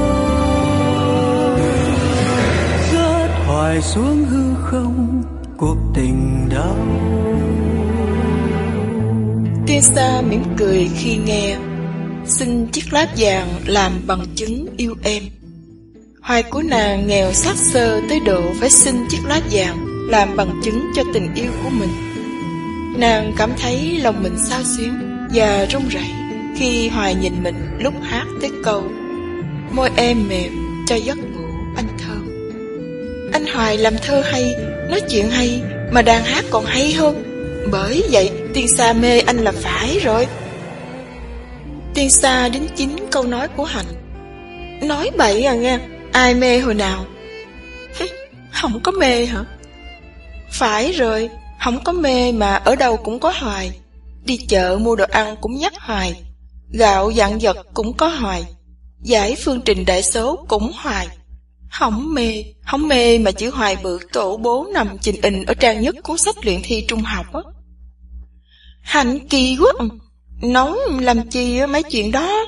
Rớt hoài xuống hư không, cuộc tình đau. Tiên sa mỉm cười khi nghe xin chiếc lá vàng làm bằng chứng yêu em Hoài của nàng nghèo xác sơ tới độ phải xin chiếc lá vàng làm bằng chứng cho tình yêu của mình. Nàng cảm thấy lòng mình sao xuyến và run rẩy khi Hoài nhìn mình lúc hát tới câu Môi em mềm cho giấc ngủ anh thơm. Anh Hoài làm thơ hay, nói chuyện hay, mà đàn hát còn hay hơn. Bởi vậy tiên sa mê anh là phải rồi. Tiên sa đến chính câu nói của Hạnh. Nói bậy à nghe, Ai mê hồi nào? Không có mê hả? Phải rồi, không có mê mà ở đâu cũng có hoài. Đi chợ mua đồ ăn cũng nhắc hoài Gạo dặn vật cũng có hoài Giải phương trình đại số cũng hoài Hỏng mê, hỏng mê mà chữ hoài bự tổ bố nằm trình in ở trang nhất cuốn sách luyện thi trung học á. Hạnh kỳ quá, nóng làm chi mấy chuyện đó.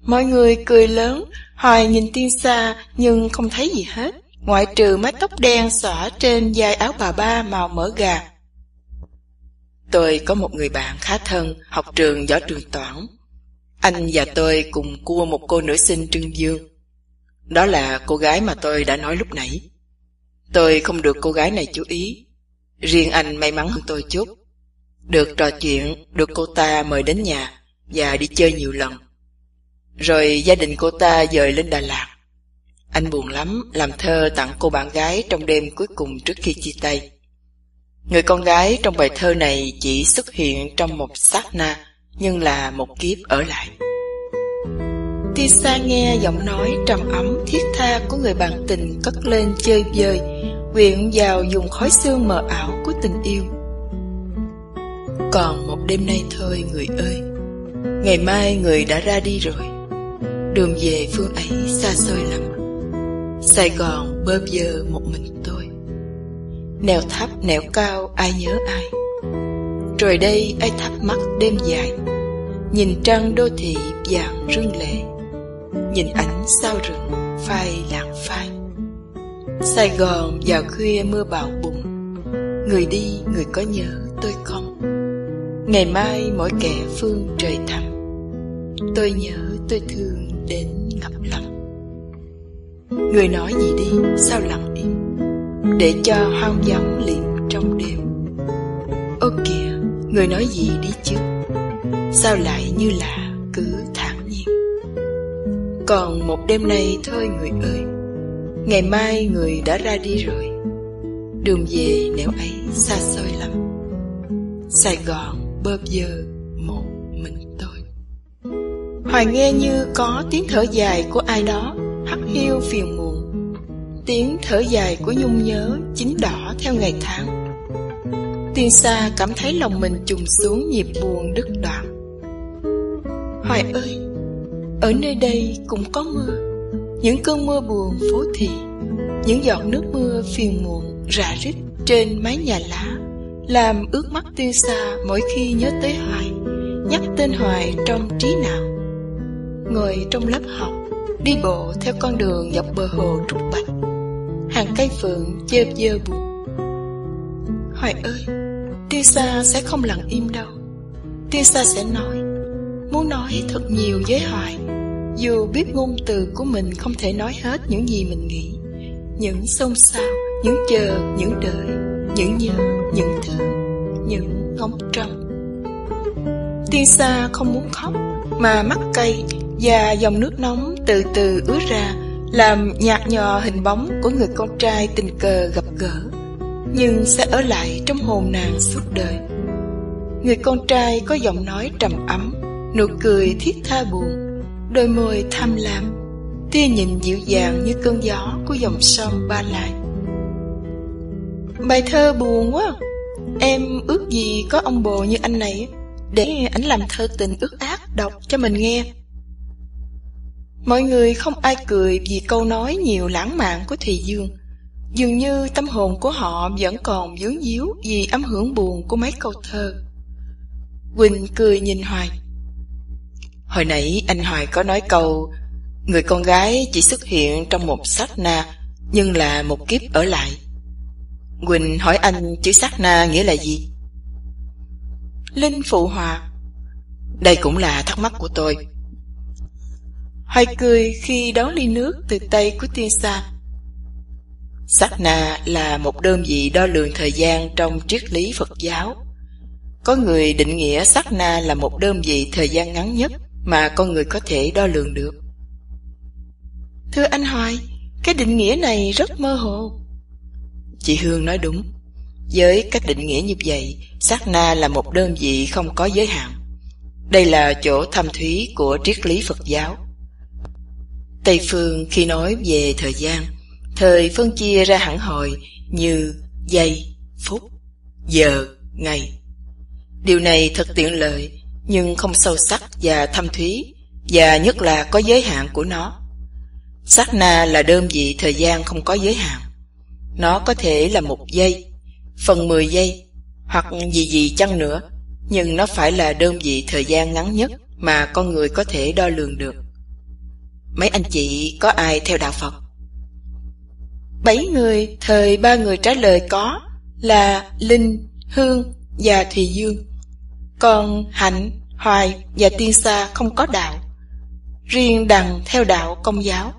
Mọi người cười lớn, Hoài nhìn tiên xa nhưng không thấy gì hết, ngoại trừ mái tóc đen xõa trên vai áo bà ba màu mỡ gà. Tôi có một người bạn khá thân, học trường võ trường toán. Anh và tôi cùng cua một cô nữ sinh Trương Dương. Đó là cô gái mà tôi đã nói lúc nãy. Tôi không được cô gái này chú ý. Riêng anh may mắn hơn tôi chút. Được trò chuyện, được cô ta mời đến nhà và đi chơi nhiều lần. Rồi gia đình cô ta dời lên Đà Lạt. Anh buồn lắm làm thơ tặng cô bạn gái trong đêm cuối cùng trước khi chia tay. Người con gái trong bài thơ này chỉ xuất hiện trong một sát na, nhưng là một kiếp ở lại. Tisa nghe giọng nói trầm ấm thiết tha của người bạn tình cất lên chơi vơi, quyện vào dùng khói xương mờ ảo của tình yêu. Còn một đêm nay thôi người ơi, ngày mai người đã ra đi rồi. Đường về phương ấy xa xôi lắm, Sài Gòn bơ vơ một mình tôi. Nèo thấp nẻo cao ai nhớ ai? Rồi đây ai thắp mắt đêm dài? Nhìn trăng đô thị vàng rưng lệ. Nhìn ánh sao rừng phai lạng phai. Sài Gòn vào khuya mưa bão bùng. Người đi người có nhớ tôi không? Ngày mai mỗi kẻ phương trời thẳm Tôi nhớ tôi thương đến ngập lòng. Người nói gì đi sao lặng im? Để cho hoang vắng liệm trong đêm. Ô kìa, người nói gì đi chứ? Sao lại như là cứ thản nhiên? Còn một đêm nay thôi người ơi. Ngày mai người đã ra đi rồi. Đường về nẻo ấy xa xôi lắm. Sài Gòn bơ giờ một mình tôi. Hoài nghe như có tiếng thở dài của ai đó, Hắt hiu phiền muộn. Tiếng thở dài của nhung nhớ Chính đỏ theo ngày tháng. Tiên xa cảm thấy lòng mình trùng xuống Nhịp buồn đứt đoạn. Hoài ơi, Ở nơi đây cũng có mưa. Những cơn mưa buồn phố thị, Những giọt nước mưa phiền muộn Rã rít trên mái nhà lá. Làm ướt mắt tiên xa Mỗi khi nhớ tới Hoài Nhắc tên Hoài trong trí nào Ngồi trong lớp học Đi bộ theo con đường dọc bờ hồ trúc bạch hàng cây phượng chơ dơ buồn. Hoài ơi, Tiêu Sa sẽ không lặng im đâu. Tiêu Sa sẽ nói, muốn nói thật nhiều với Hoài. Dù biết ngôn từ của mình không thể nói hết những gì mình nghĩ, những xôn xao, những chờ, những đợi, những nhớ, những thứ những ngóng trông. Tiên Sa không muốn khóc, mà mắt cay và dòng nước nóng từ từ ứa ra làm nhạt nhòa hình bóng của người con trai tình cờ gặp gỡ, nhưng sẽ ở lại trong hồn nàng suốt đời. Người con trai có giọng nói trầm ấm, nụ cười thiết tha buồn, đôi môi tham lam, tia nhìn dịu dàng như cơn gió của dòng sông Ba lại Bài thơ buồn quá, em ước gì có ông bồ như anh này, để ảnh làm thơ tình ước ác đọc cho mình nghe. Mọi người không ai cười vì câu nói nhiều lãng mạn của Thùy Dương. Dường như tâm hồn của họ vẫn còn dướng díu vì âm hưởng buồn của mấy câu thơ. Quỳnh cười nhìn Hoài. Hồi nãy anh Hoài có nói câu Người con gái chỉ xuất hiện trong một sát na Nhưng là một kiếp ở lại Quỳnh hỏi anh chữ sát na nghĩa là gì? Linh phụ hòa Đây cũng là thắc mắc của tôi Hoài cười khi đón ly nước từ tay của tiên sa. Sát na là một đơn vị đo lường thời gian trong triết lý Phật giáo. Có người định nghĩa sát na là một đơn vị thời gian ngắn nhất mà con người có thể đo lường được. Thưa anh Hoài, cái định nghĩa này rất mơ hồ. Chị Hương nói đúng. Với các định nghĩa như vậy, sát na là một đơn vị không có giới hạn. Đây là chỗ thâm thúy của triết lý Phật giáo. Tây Phương khi nói về thời gian, thời phân chia ra hẳn hồi như giây, phút, giờ, ngày. Điều này thật tiện lợi, nhưng không sâu sắc và thâm thúy, và nhất là có giới hạn của nó. Sát na là đơn vị thời gian không có giới hạn. Nó có thể là một giây, phần mười giây, hoặc gì gì chăng nữa, nhưng nó phải là đơn vị thời gian ngắn nhất mà con người có thể đo lường được. Mấy anh chị có ai theo đạo Phật? Bảy người, thời ba người trả lời có là Linh, Hương và Thùy Dương. Còn Hạnh, Hoài và Tiên Sa không có đạo. Riêng Đằng theo đạo công giáo.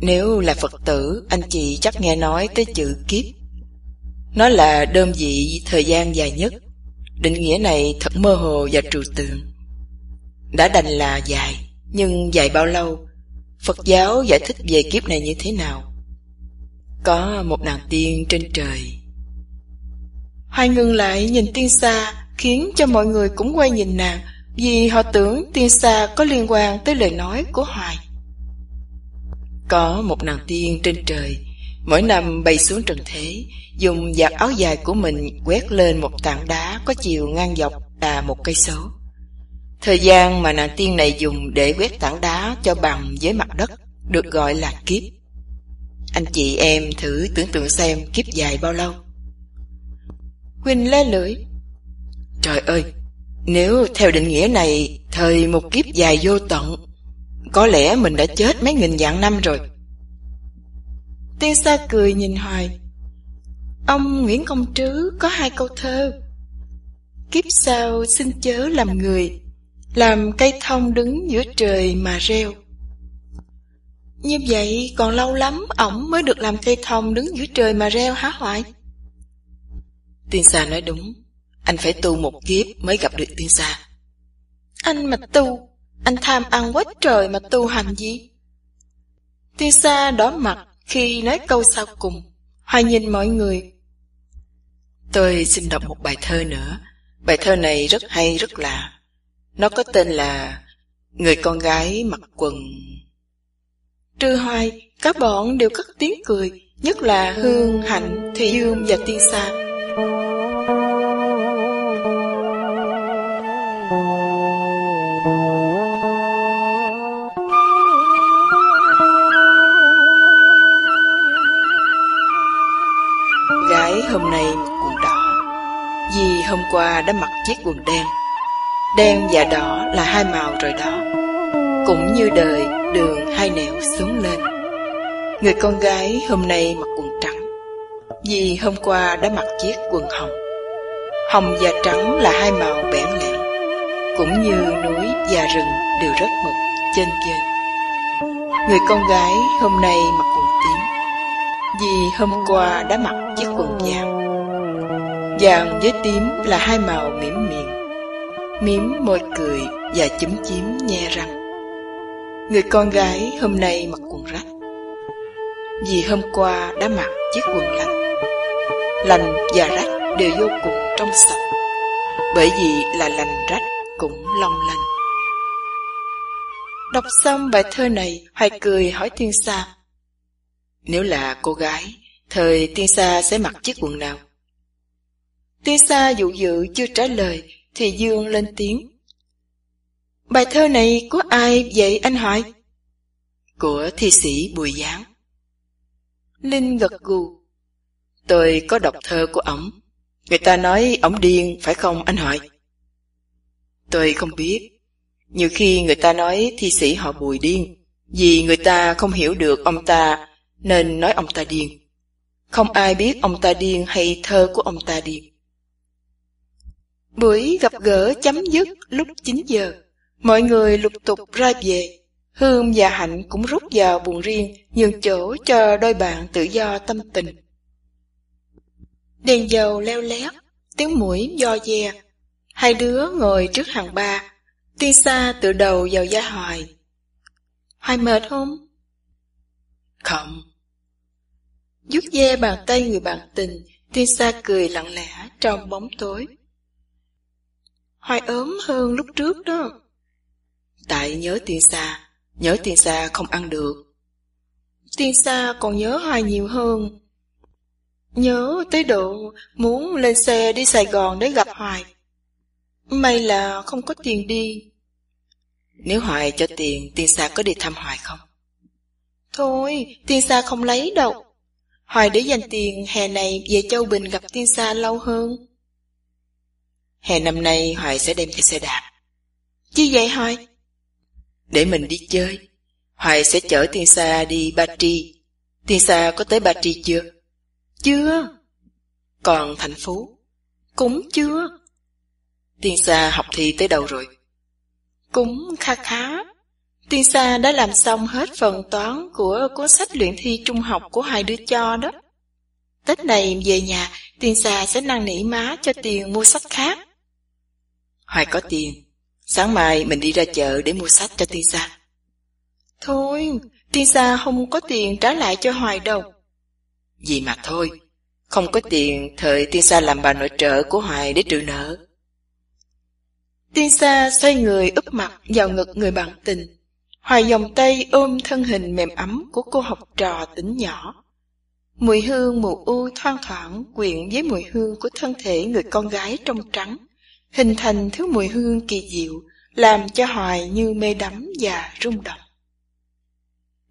Nếu là Phật tử, anh chị chắc nghe nói tới chữ kiếp. Nó là đơn vị thời gian dài nhất. Định nghĩa này thật mơ hồ và trừu tượng. Đã đành là dài, nhưng dài bao lâu? Phật giáo giải thích về kiếp này như thế nào? Có một nàng tiên trên trời. hoài ngừng lại nhìn tiên xa, khiến cho mọi người cũng quay nhìn nàng, vì họ tưởng tiên xa có liên quan tới lời nói của Hoài. Có một nàng tiên trên trời, mỗi năm bay xuống trần thế, dùng giặt áo dài của mình quét lên một tảng đá có chiều ngang dọc là một cây số. Thời gian mà nàng tiên này dùng để quét tảng đá cho bằng với mặt đất được gọi là kiếp. Anh chị em thử tưởng tượng xem kiếp dài bao lâu. Quỳnh le lưỡi. Trời ơi, nếu theo định nghĩa này, thời một kiếp dài vô tận, có lẽ mình đã chết mấy nghìn vạn năm rồi. Tiên sa cười nhìn hoài. Ông Nguyễn Công Trứ có hai câu thơ. Kiếp sau xin chớ làm người, làm cây thông đứng giữa trời mà reo. Như vậy còn lâu lắm ổng mới được làm cây thông đứng giữa trời mà reo hả Hoài? Tiên Sa nói đúng, anh phải tu một kiếp mới gặp được Tiên Sa. Anh mà tu, anh tham ăn quá trời mà tu hành gì? Tiên Sa đỏ mặt khi nói câu sau cùng, Hoài nhìn mọi người. Tôi xin đọc một bài thơ nữa. Bài thơ này rất hay, rất lạ. Nó có tên là Người con gái mặc quần Trừ hoài, các bọn đều cất tiếng cười, nhất là Hương, Hạnh, Thùy Dương và Tiên Sa. Hôm qua đã mặc chiếc quần đen. Đen và đỏ là hai màu rồi đó, cũng như đời đường hai nẻo xuống lên. Người con gái hôm nay mặc quần trắng, vì hôm qua đã mặc chiếc quần hồng. Hồng và trắng là hai màu bẽn lẽn, cũng như núi và rừng đều rất mực trên trên. Người con gái hôm nay mặc quần tím, vì hôm qua đã mặc chiếc quần vàng. Vàng với tím là hai màu mỉm miệng, mím môi cười và chúm chím nhe răng. Người con gái hôm nay mặc quần rách. Vì hôm qua đã mặc chiếc quần lành Lành và rách đều vô cùng trong sạch. Bởi vì là lành rách cũng long lanh. Đọc xong bài thơ này Hoài cười hỏi Tiên Sa Nếu là cô gái Thời Tiên Sa sẽ mặc chiếc quần nào? Tiên Sa dụ dự chưa trả lời Thì Dương lên tiếng Bài thơ này của ai vậy anh hỏi? Của thi sĩ Bùi Giáng. Linh gật gù. Tôi có đọc thơ của ổng. Người ta nói ổng điên, phải không anh hỏi? Tôi không biết. Nhiều khi người ta nói thi sĩ họ Bùi điên, vì người ta không hiểu được ông ta, nên nói ông ta điên. Không ai biết ông ta điên hay thơ của ông ta điên. Buổi gặp gỡ chấm dứt lúc 9 giờ. Mọi người lục tục ra về. Hương và Hạnh cũng rút vào buồn riêng, nhường chỗ cho đôi bạn tự do tâm tình. Đèn dầu leo lét, tiếng mũi do dè. Hai đứa ngồi trước hàng ba, tiên xa tự đầu vào gia hoài. Hoài mệt không? Không. Dút ve bàn tay người bạn tình, tiên xa cười lặng lẽ trong bóng tối. Hoài ốm hơn lúc trước đó. Tại nhớ tiên xa, nhớ tiên xa không ăn được. Tiên xa còn nhớ hoài nhiều hơn. Nhớ tới độ muốn lên xe đi Sài Gòn để gặp Hoài. May là không có tiền đi. Nếu Hoài cho tiền, tiên sa có đi thăm Hoài không? Thôi, tiên sa không lấy đâu. Hoài để dành tiền hè này về Châu Bình gặp tiên sa lâu hơn. Hè năm nay Hoài sẽ đem theo xe đạp. Chi vậy Hoài? Để mình đi chơi. Hoài sẽ chở tiên sa đi Ba Tri. Tiên sa có tới Ba Tri chưa? Chưa. Còn thành phố? Cũng chưa. Tiên sa học thi tới đâu rồi? Cũng kha khá. Tiên Sa đã làm xong hết phần toán của cuốn sách luyện thi trung học của hai đứa cho đó. Tết này về nhà, Tiên Sa sẽ năn nỉ má cho tiền mua sách khác. Hoài có tiền, sáng mai mình đi ra chợ để mua sách cho Tiên Sa. Thôi, Tiên Sa không có tiền trả lại cho Hoài đâu. Gì mà thôi, không có tiền thời Tiên Sa làm bà nội trợ của Hoài để trừ nợ. Tiên Sa xoay người úp mặt vào ngực người bạn tình. Hoài vòng tay ôm thân hình mềm ấm của cô học trò tỉnh nhỏ. Mùi hương mù u thoang thoảng quyện với mùi hương của thân thể người con gái trong trắng, hình thành thứ mùi hương kỳ diệu, làm cho Hoài như mê đắm và rung động.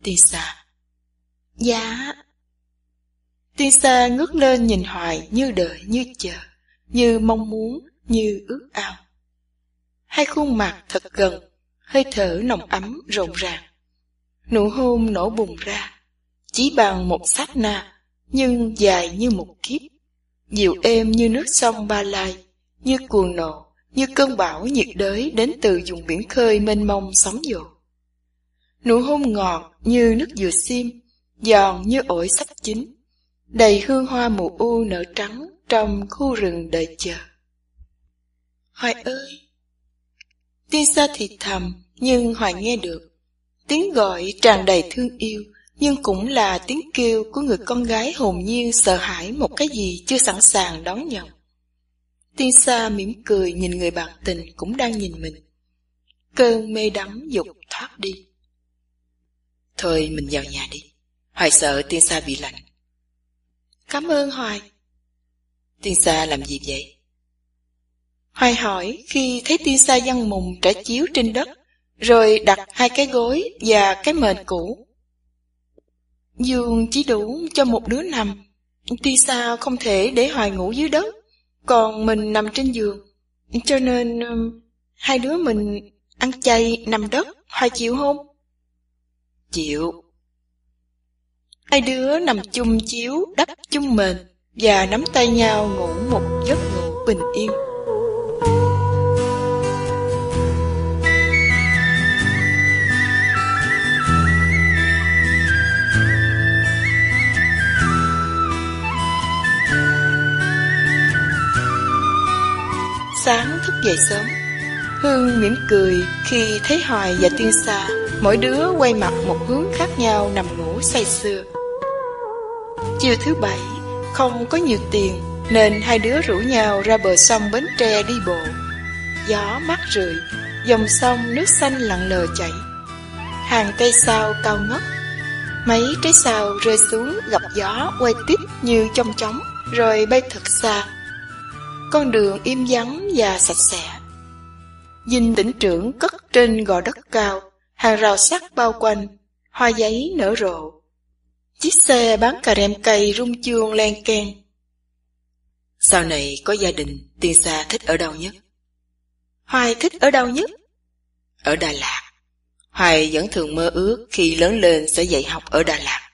Tiên Sa Dạ Tiên Sa ngước lên nhìn Hoài như đợi như chờ, như mong muốn, như ước ao. Hai khuôn mặt thật gần, hơi thở nồng ấm rộn ràng. Nụ hôn nổ bùng ra, chỉ bằng một sát na, nhưng dài như một kiếp. Dịu êm như nước sông Ba Lai, như cuồng nộ, như cơn bão nhiệt đới đến từ vùng biển khơi mênh mông sóng dội. Nụ hôn ngọt như nước dừa xiêm, giòn như ổi sắp chín, đầy hương hoa mù u nở trắng trong khu rừng đợi chờ. Hoài ơi! Tiên xa thì thầm, nhưng Hoài nghe được. Tiếng gọi tràn đầy thương yêu, nhưng cũng là tiếng kêu của người con gái hồn nhiên sợ hãi một cái gì chưa sẵn sàng đón nhận. Tiên sa mỉm cười nhìn người bạn tình cũng đang nhìn mình. Cơn mê đắm dục thoát đi. Thôi mình vào nhà đi. Hoài sợ tiên sa bị lạnh. Cảm ơn Hoài. Tiên sa làm gì vậy? Hoài hỏi khi thấy tiên sa văn mùng trải chiếu trên đất, rồi đặt hai cái gối và cái mền cũ. Giường chỉ đủ cho một đứa nằm, tiên sa không thể để Hoài ngủ dưới đất, còn mình nằm trên giường. Cho nên um, hai đứa mình ăn chay nằm đất, Hoài chịu không? Chịu. Hai đứa nằm chung chiếu, đắp chung mền và nắm tay nhau ngủ một giấc ngủ bình yên. Sáng thức dậy sớm. Hương mỉm cười khi thấy Hoài và Tiên Sa, Mỗi đứa quay mặt một hướng khác nhau nằm ngủ say sưa. Chiều thứ bảy, Không có nhiều tiền Nên hai đứa rủ nhau ra bờ sông Bến Tre đi bộ. Gió mát rượi, Dòng sông nước xanh lặng lờ chảy. Hàng cây sao cao ngất, Mấy trái sao rơi xuống gặp gió quay tiếp như trong chóng, Rồi bay thật xa con đường im vắng và sạch sẽ. Dinh tỉnh trưởng cất trên gò đất cao, hàng rào sắt bao quanh, hoa giấy nở rộ. Chiếc xe bán cà rem cây rung chuông len ken. Sau này có gia đình, tiên xa thích ở đâu nhất? Hoài thích ở đâu nhất? Ở Đà Lạt. Hoài vẫn thường mơ ước khi lớn lên sẽ dạy học ở Đà Lạt.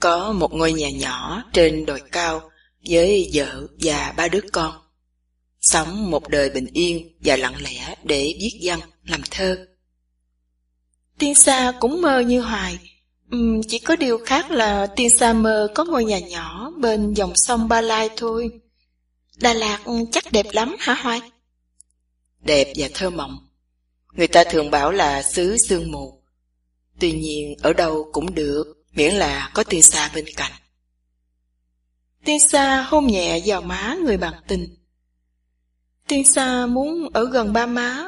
Có một ngôi nhà nhỏ trên đồi cao với vợ và ba đứa con. Sống một đời bình yên và lặng lẽ để viết văn, làm thơ. Tiên Sa cũng mơ như Hoài, uhm, chỉ có điều khác là Tiên Sa mơ có ngôi nhà nhỏ bên dòng sông Ba Lai thôi. Đà Lạt chắc đẹp lắm hả Hoài? Đẹp và thơ mộng. Người ta thường bảo là xứ sương mù. Tuy nhiên ở đâu cũng được, miễn là có Tiên Sa bên cạnh. Tiên Sa hôn nhẹ vào má người bạn tình. Tiên Sa muốn ở gần ba má,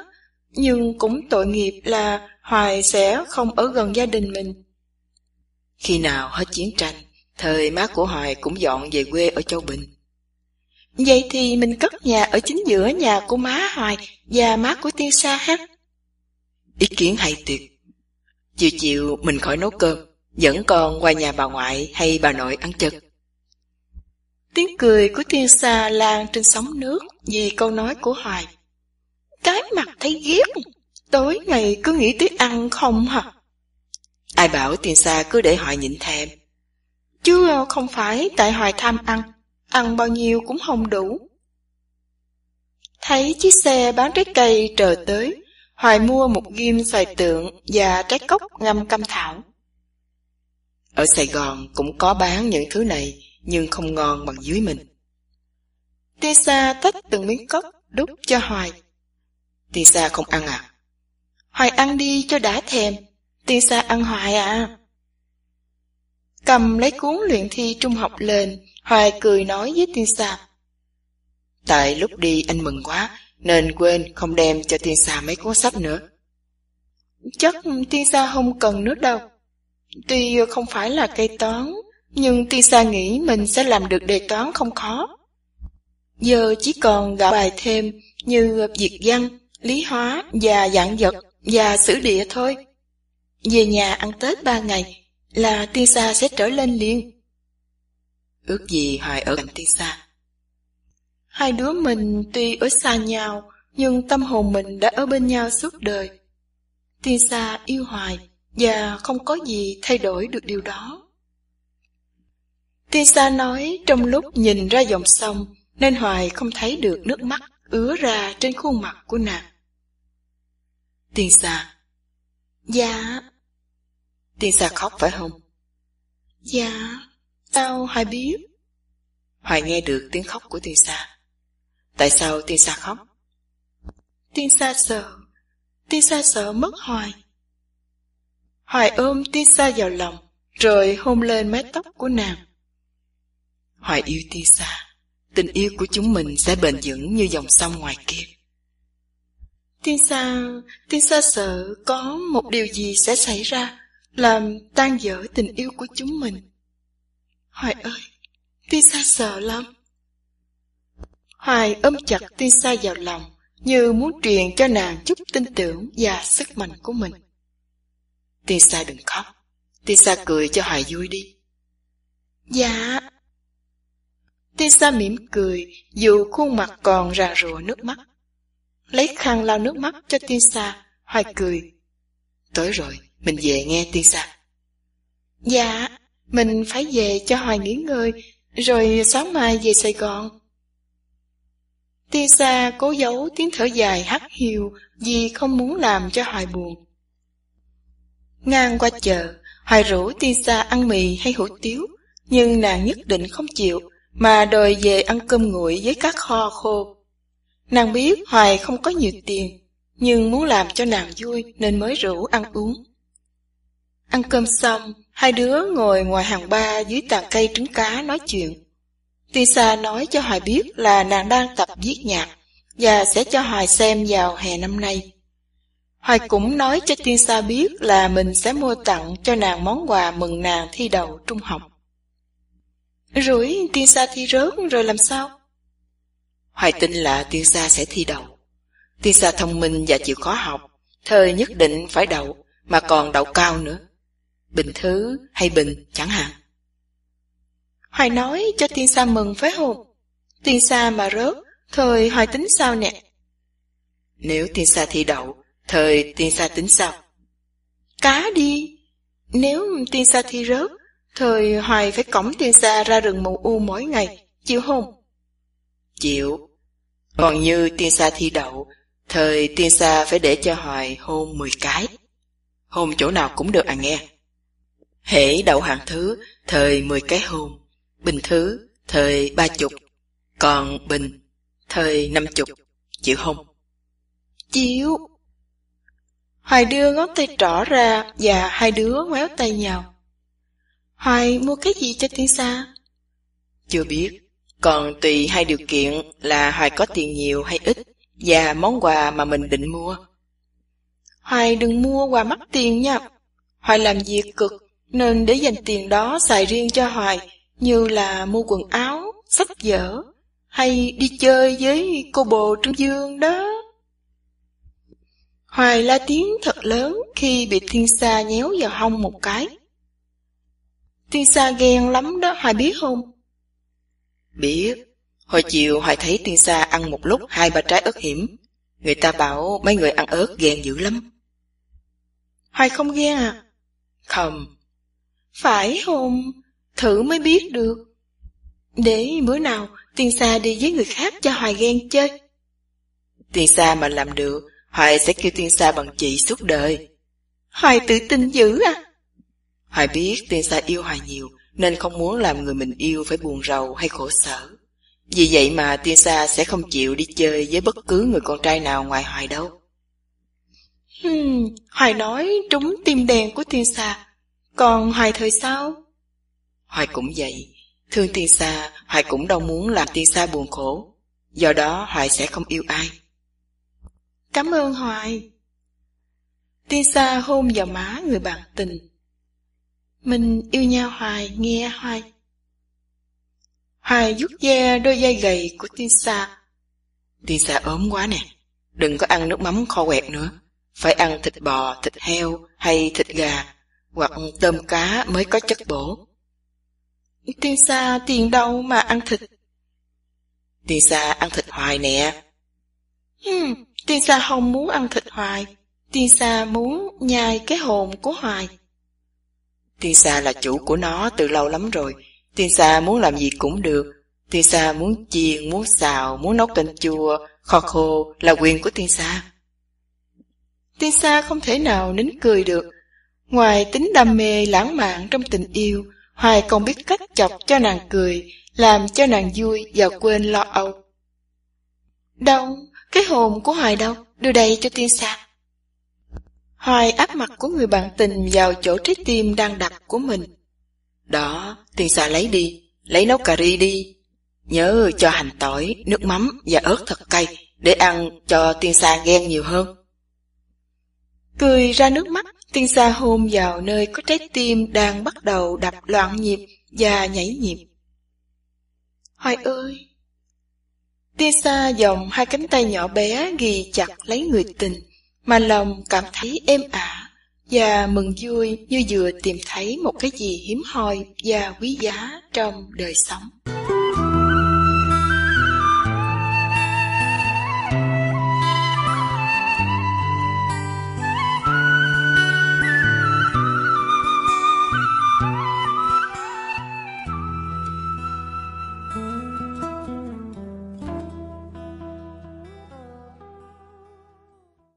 nhưng cũng tội nghiệp là Hoài sẽ không ở gần gia đình mình. Khi nào hết chiến tranh, Thời má của Hoài cũng dọn về quê ở Châu Bình. Vậy thì mình cất nhà ở chính giữa nhà của má Hoài và má của tiên sa ha. Ý kiến hay tuyệt. Chiều chiều mình khỏi nấu cơm, dẫn con qua nhà bà ngoại hay bà nội ăn chân. Tiếng cười của tiên sa lan trên sóng nước vì câu nói của Hoài. Cái mặt thấy ghét, tối ngày cứ nghĩ tới ăn không hả? Ai bảo tiên sa cứ để Hoài nhịn thèm. Chứ không phải tại Hoài tham ăn, ăn bao nhiêu cũng không đủ. Thấy chiếc xe bán trái cây chờ tới, Hoài mua một ghim xoài tượng và trái cốc ngâm cam thảo. Ở Sài Gòn cũng có bán những thứ này, nhưng không ngon bằng dưới mình. Tisa tách từng miếng cốc đút cho Hoài. Tisa không ăn à? Hoài ăn đi cho đã thèm. Tisa ăn Hoài à. Cầm lấy cuốn luyện thi trung học lên, Hoài cười nói với Tisa. Tại lúc đi anh mừng quá, nên quên không đem cho Tisa mấy cuốn sách nữa. Chắc Tisa không cần nữa đâu. Tuy không phải là cây toán, nhưng tiên sa nghĩ mình sẽ làm được đề toán không khó. Giờ chỉ còn gặp bài thêm như việt văn, lý hóa và dạng vật và sử địa thôi. Về nhà ăn Tết ba ngày là tiên sa sẽ trở lên liền. Ước gì Hoài ở cạnh tiên sa. Hai đứa mình tuy ở xa nhau, nhưng tâm hồn mình đã ở bên nhau suốt đời. Tiên xa yêu hoài, và không có gì thay đổi được điều đó. Tiên xa nói trong lúc nhìn ra dòng sông, nên Hoài không thấy được nước mắt ứa ra trên khuôn mặt của nàng. Tiên xa Dạ. Tiên xa khóc phải không? Dạ. Sao Hoài biết? Hoài nghe được tiếng khóc của tiên xa. Tại sao tiên sa khóc? Tiên sa sợ, tiên sa sợ mất hoài. Hoài ôm tiên sa vào lòng, rồi hôn lên mái tóc của nàng. Hoài yêu tiên xa tình yêu của chúng mình sẽ bền vững như dòng sông ngoài kia. Tiên xa, tiên xa sợ có một điều gì sẽ xảy ra, làm tan vỡ tình yêu của chúng mình. Hoài ơi, tiên xa sợ lắm. Hoài ôm chặt tiên xa vào lòng, như muốn truyền cho nàng chút tin tưởng và sức mạnh của mình. Tiên xa đừng khóc, tiên xa cười cho Hoài vui đi. Dạ. Tisa mỉm cười, dù khuôn mặt còn ràng rụa nước mắt. Lấy khăn lau nước mắt cho Tisa. Hoài cười. Tới rồi, mình về nghe Tisa. Dạ, mình phải về cho Hoài nghỉ ngơi, rồi sáng mai về Sài Gòn. Tisa cố giấu tiếng thở dài hắt hiu vì không muốn làm cho Hoài buồn. Ngang qua chợ, Hoài rủ Tisa ăn mì hay hủ tiếu, nhưng nàng nhất định không chịu, mà đòi về ăn cơm nguội với các kho khô. Nàng biết Hoài không có nhiều tiền, nhưng muốn làm cho nàng vui nên mới rủ ăn uống. Ăn cơm xong, hai đứa ngồi ngoài hàng ba dưới tàn cây trứng cá nói chuyện. Tisa nói cho Hoài biết là nàng đang tập viết nhạc và sẽ cho Hoài xem vào hè năm nay. Hoài cũng nói cho Tisa biết là mình sẽ mua tặng cho nàng món quà mừng nàng thi đầu trung học. Rồi Tisa thi rớt rồi làm sao? Hoài tin là Tisa sẽ thi đầu. Tisa thông minh và chịu khó học, thời nhất định phải đậu, mà còn đậu cao nữa. Bình thứ hay bình chẳng hạn. Hoài nói cho tiên sa mừng phải không? Tiên sa mà rớt, thời Hoài tính sao nè? Nếu tiên sa thi đậu, thời tiên sa tính sao? Cá đi! Nếu tiên sa thi rớt, thời Hoài phải cổng tiên sa ra rừng mù u mỗi ngày, chịu không? Chịu. Còn như tiên sa thi đậu, thời tiên sa phải để cho Hoài hôn 10 cái. Hôn chỗ nào cũng được à nghe. Hễ đậu hạng thứ, thời 10 cái hôn. Bình thứ, thời ba chục, còn bình, thời năm chục, chịu không? Chịu. Hoài đưa ngón tay trỏ ra và hai đứa ngoéo tay nhau. Hoài mua cái gì cho tiên sa? Chưa biết, còn tùy hai điều kiện là Hoài có tiền nhiều hay ít và món quà mà mình định mua. Hoài đừng mua quà mắc tiền nha. Hoài làm việc cực nên để dành tiền đó xài riêng cho Hoài, như là mua quần áo, sách vở, hay đi chơi với cô bồ Trương Dương đó. Hoài la tiếng thật lớn khi bị Thiên Sa nhéo vào hông một cái. Thiên Sa ghen lắm đó, Hoài biết không? Biết, hồi chiều Hoài thấy Thiên Sa ăn một lúc hai ba trái ớt hiểm. Người ta bảo mấy người ăn ớt ghen dữ lắm. Hoài không ghen à? Không. Phải không? Thử mới biết được. Để bữa nào Tiên Sa đi với người khác cho Hoài ghen chơi. Tiên Sa mà làm được, Hoài sẽ kêu Tiên Sa bằng chị suốt đời. Hoài tự tin dữ à? Hoài biết Tiên Sa yêu Hoài nhiều, nên không muốn làm người mình yêu phải buồn rầu hay khổ sở. Vì vậy mà Tiên Sa sẽ không chịu đi chơi với bất cứ người con trai nào ngoài Hoài đâu. Hmm, Hoài nói trúng tim đèn của Tiên Sa, còn Hoài thời sao? Hoài cũng vậy, thương Tiên Sa, Hoài cũng đâu muốn làm Tiên Sa buồn khổ. Do đó Hoài sẽ không yêu ai. Cảm ơn Hoài. Tiên Sa hôn vào má người bạn tình. Mình yêu nhau Hoài, nghe Hoài. Hoài rút da đôi dây gầy của Tiên Sa. Tiên Sa ốm quá nè, đừng có ăn nước mắm kho quẹt nữa. Phải ăn thịt bò, thịt heo hay thịt gà, hoặc tôm cá mới có chất bổ. Tiên Sa tiền đâu mà ăn thịt? Tiên Sa ăn thịt hoài nè. Hmm, tiên Sa không muốn ăn thịt hoài. Tiên Sa muốn nhai cái hồn của hoài. Tiên Sa là chủ của nó từ lâu lắm rồi. Tiên Sa muốn làm gì cũng được. Tiên Sa muốn chiên, muốn xào, muốn nấu canh chua, kho khô là quyền của Tiên Sa. Tiên Sa không thể nào nín cười được. Ngoài tính đam mê lãng mạn trong tình yêu, Hoài còn biết cách chọc cho nàng cười, làm cho nàng vui và quên lo âu. Đâu, cái hồn của Hoài đâu, đưa đây cho tiên sa. Hoài áp mặt của người bạn tình vào chỗ trái tim đang đập của mình. Đó, tiên sa lấy đi, lấy nấu cà ri đi. Nhớ cho hành tỏi, nước mắm và ớt thật cay để ăn cho tiên sa ghen nhiều hơn. Cười ra nước mắt, tiên sa hôn vào nơi có trái tim đang bắt đầu đập loạn nhịp và nhảy nhịp. Hoài ơi! Tiên sa dòng hai cánh tay nhỏ bé ghi chặt lấy người tình, mà lòng cảm thấy êm ả và mừng vui như vừa tìm thấy một cái gì hiếm hoi và quý giá trong đời sống.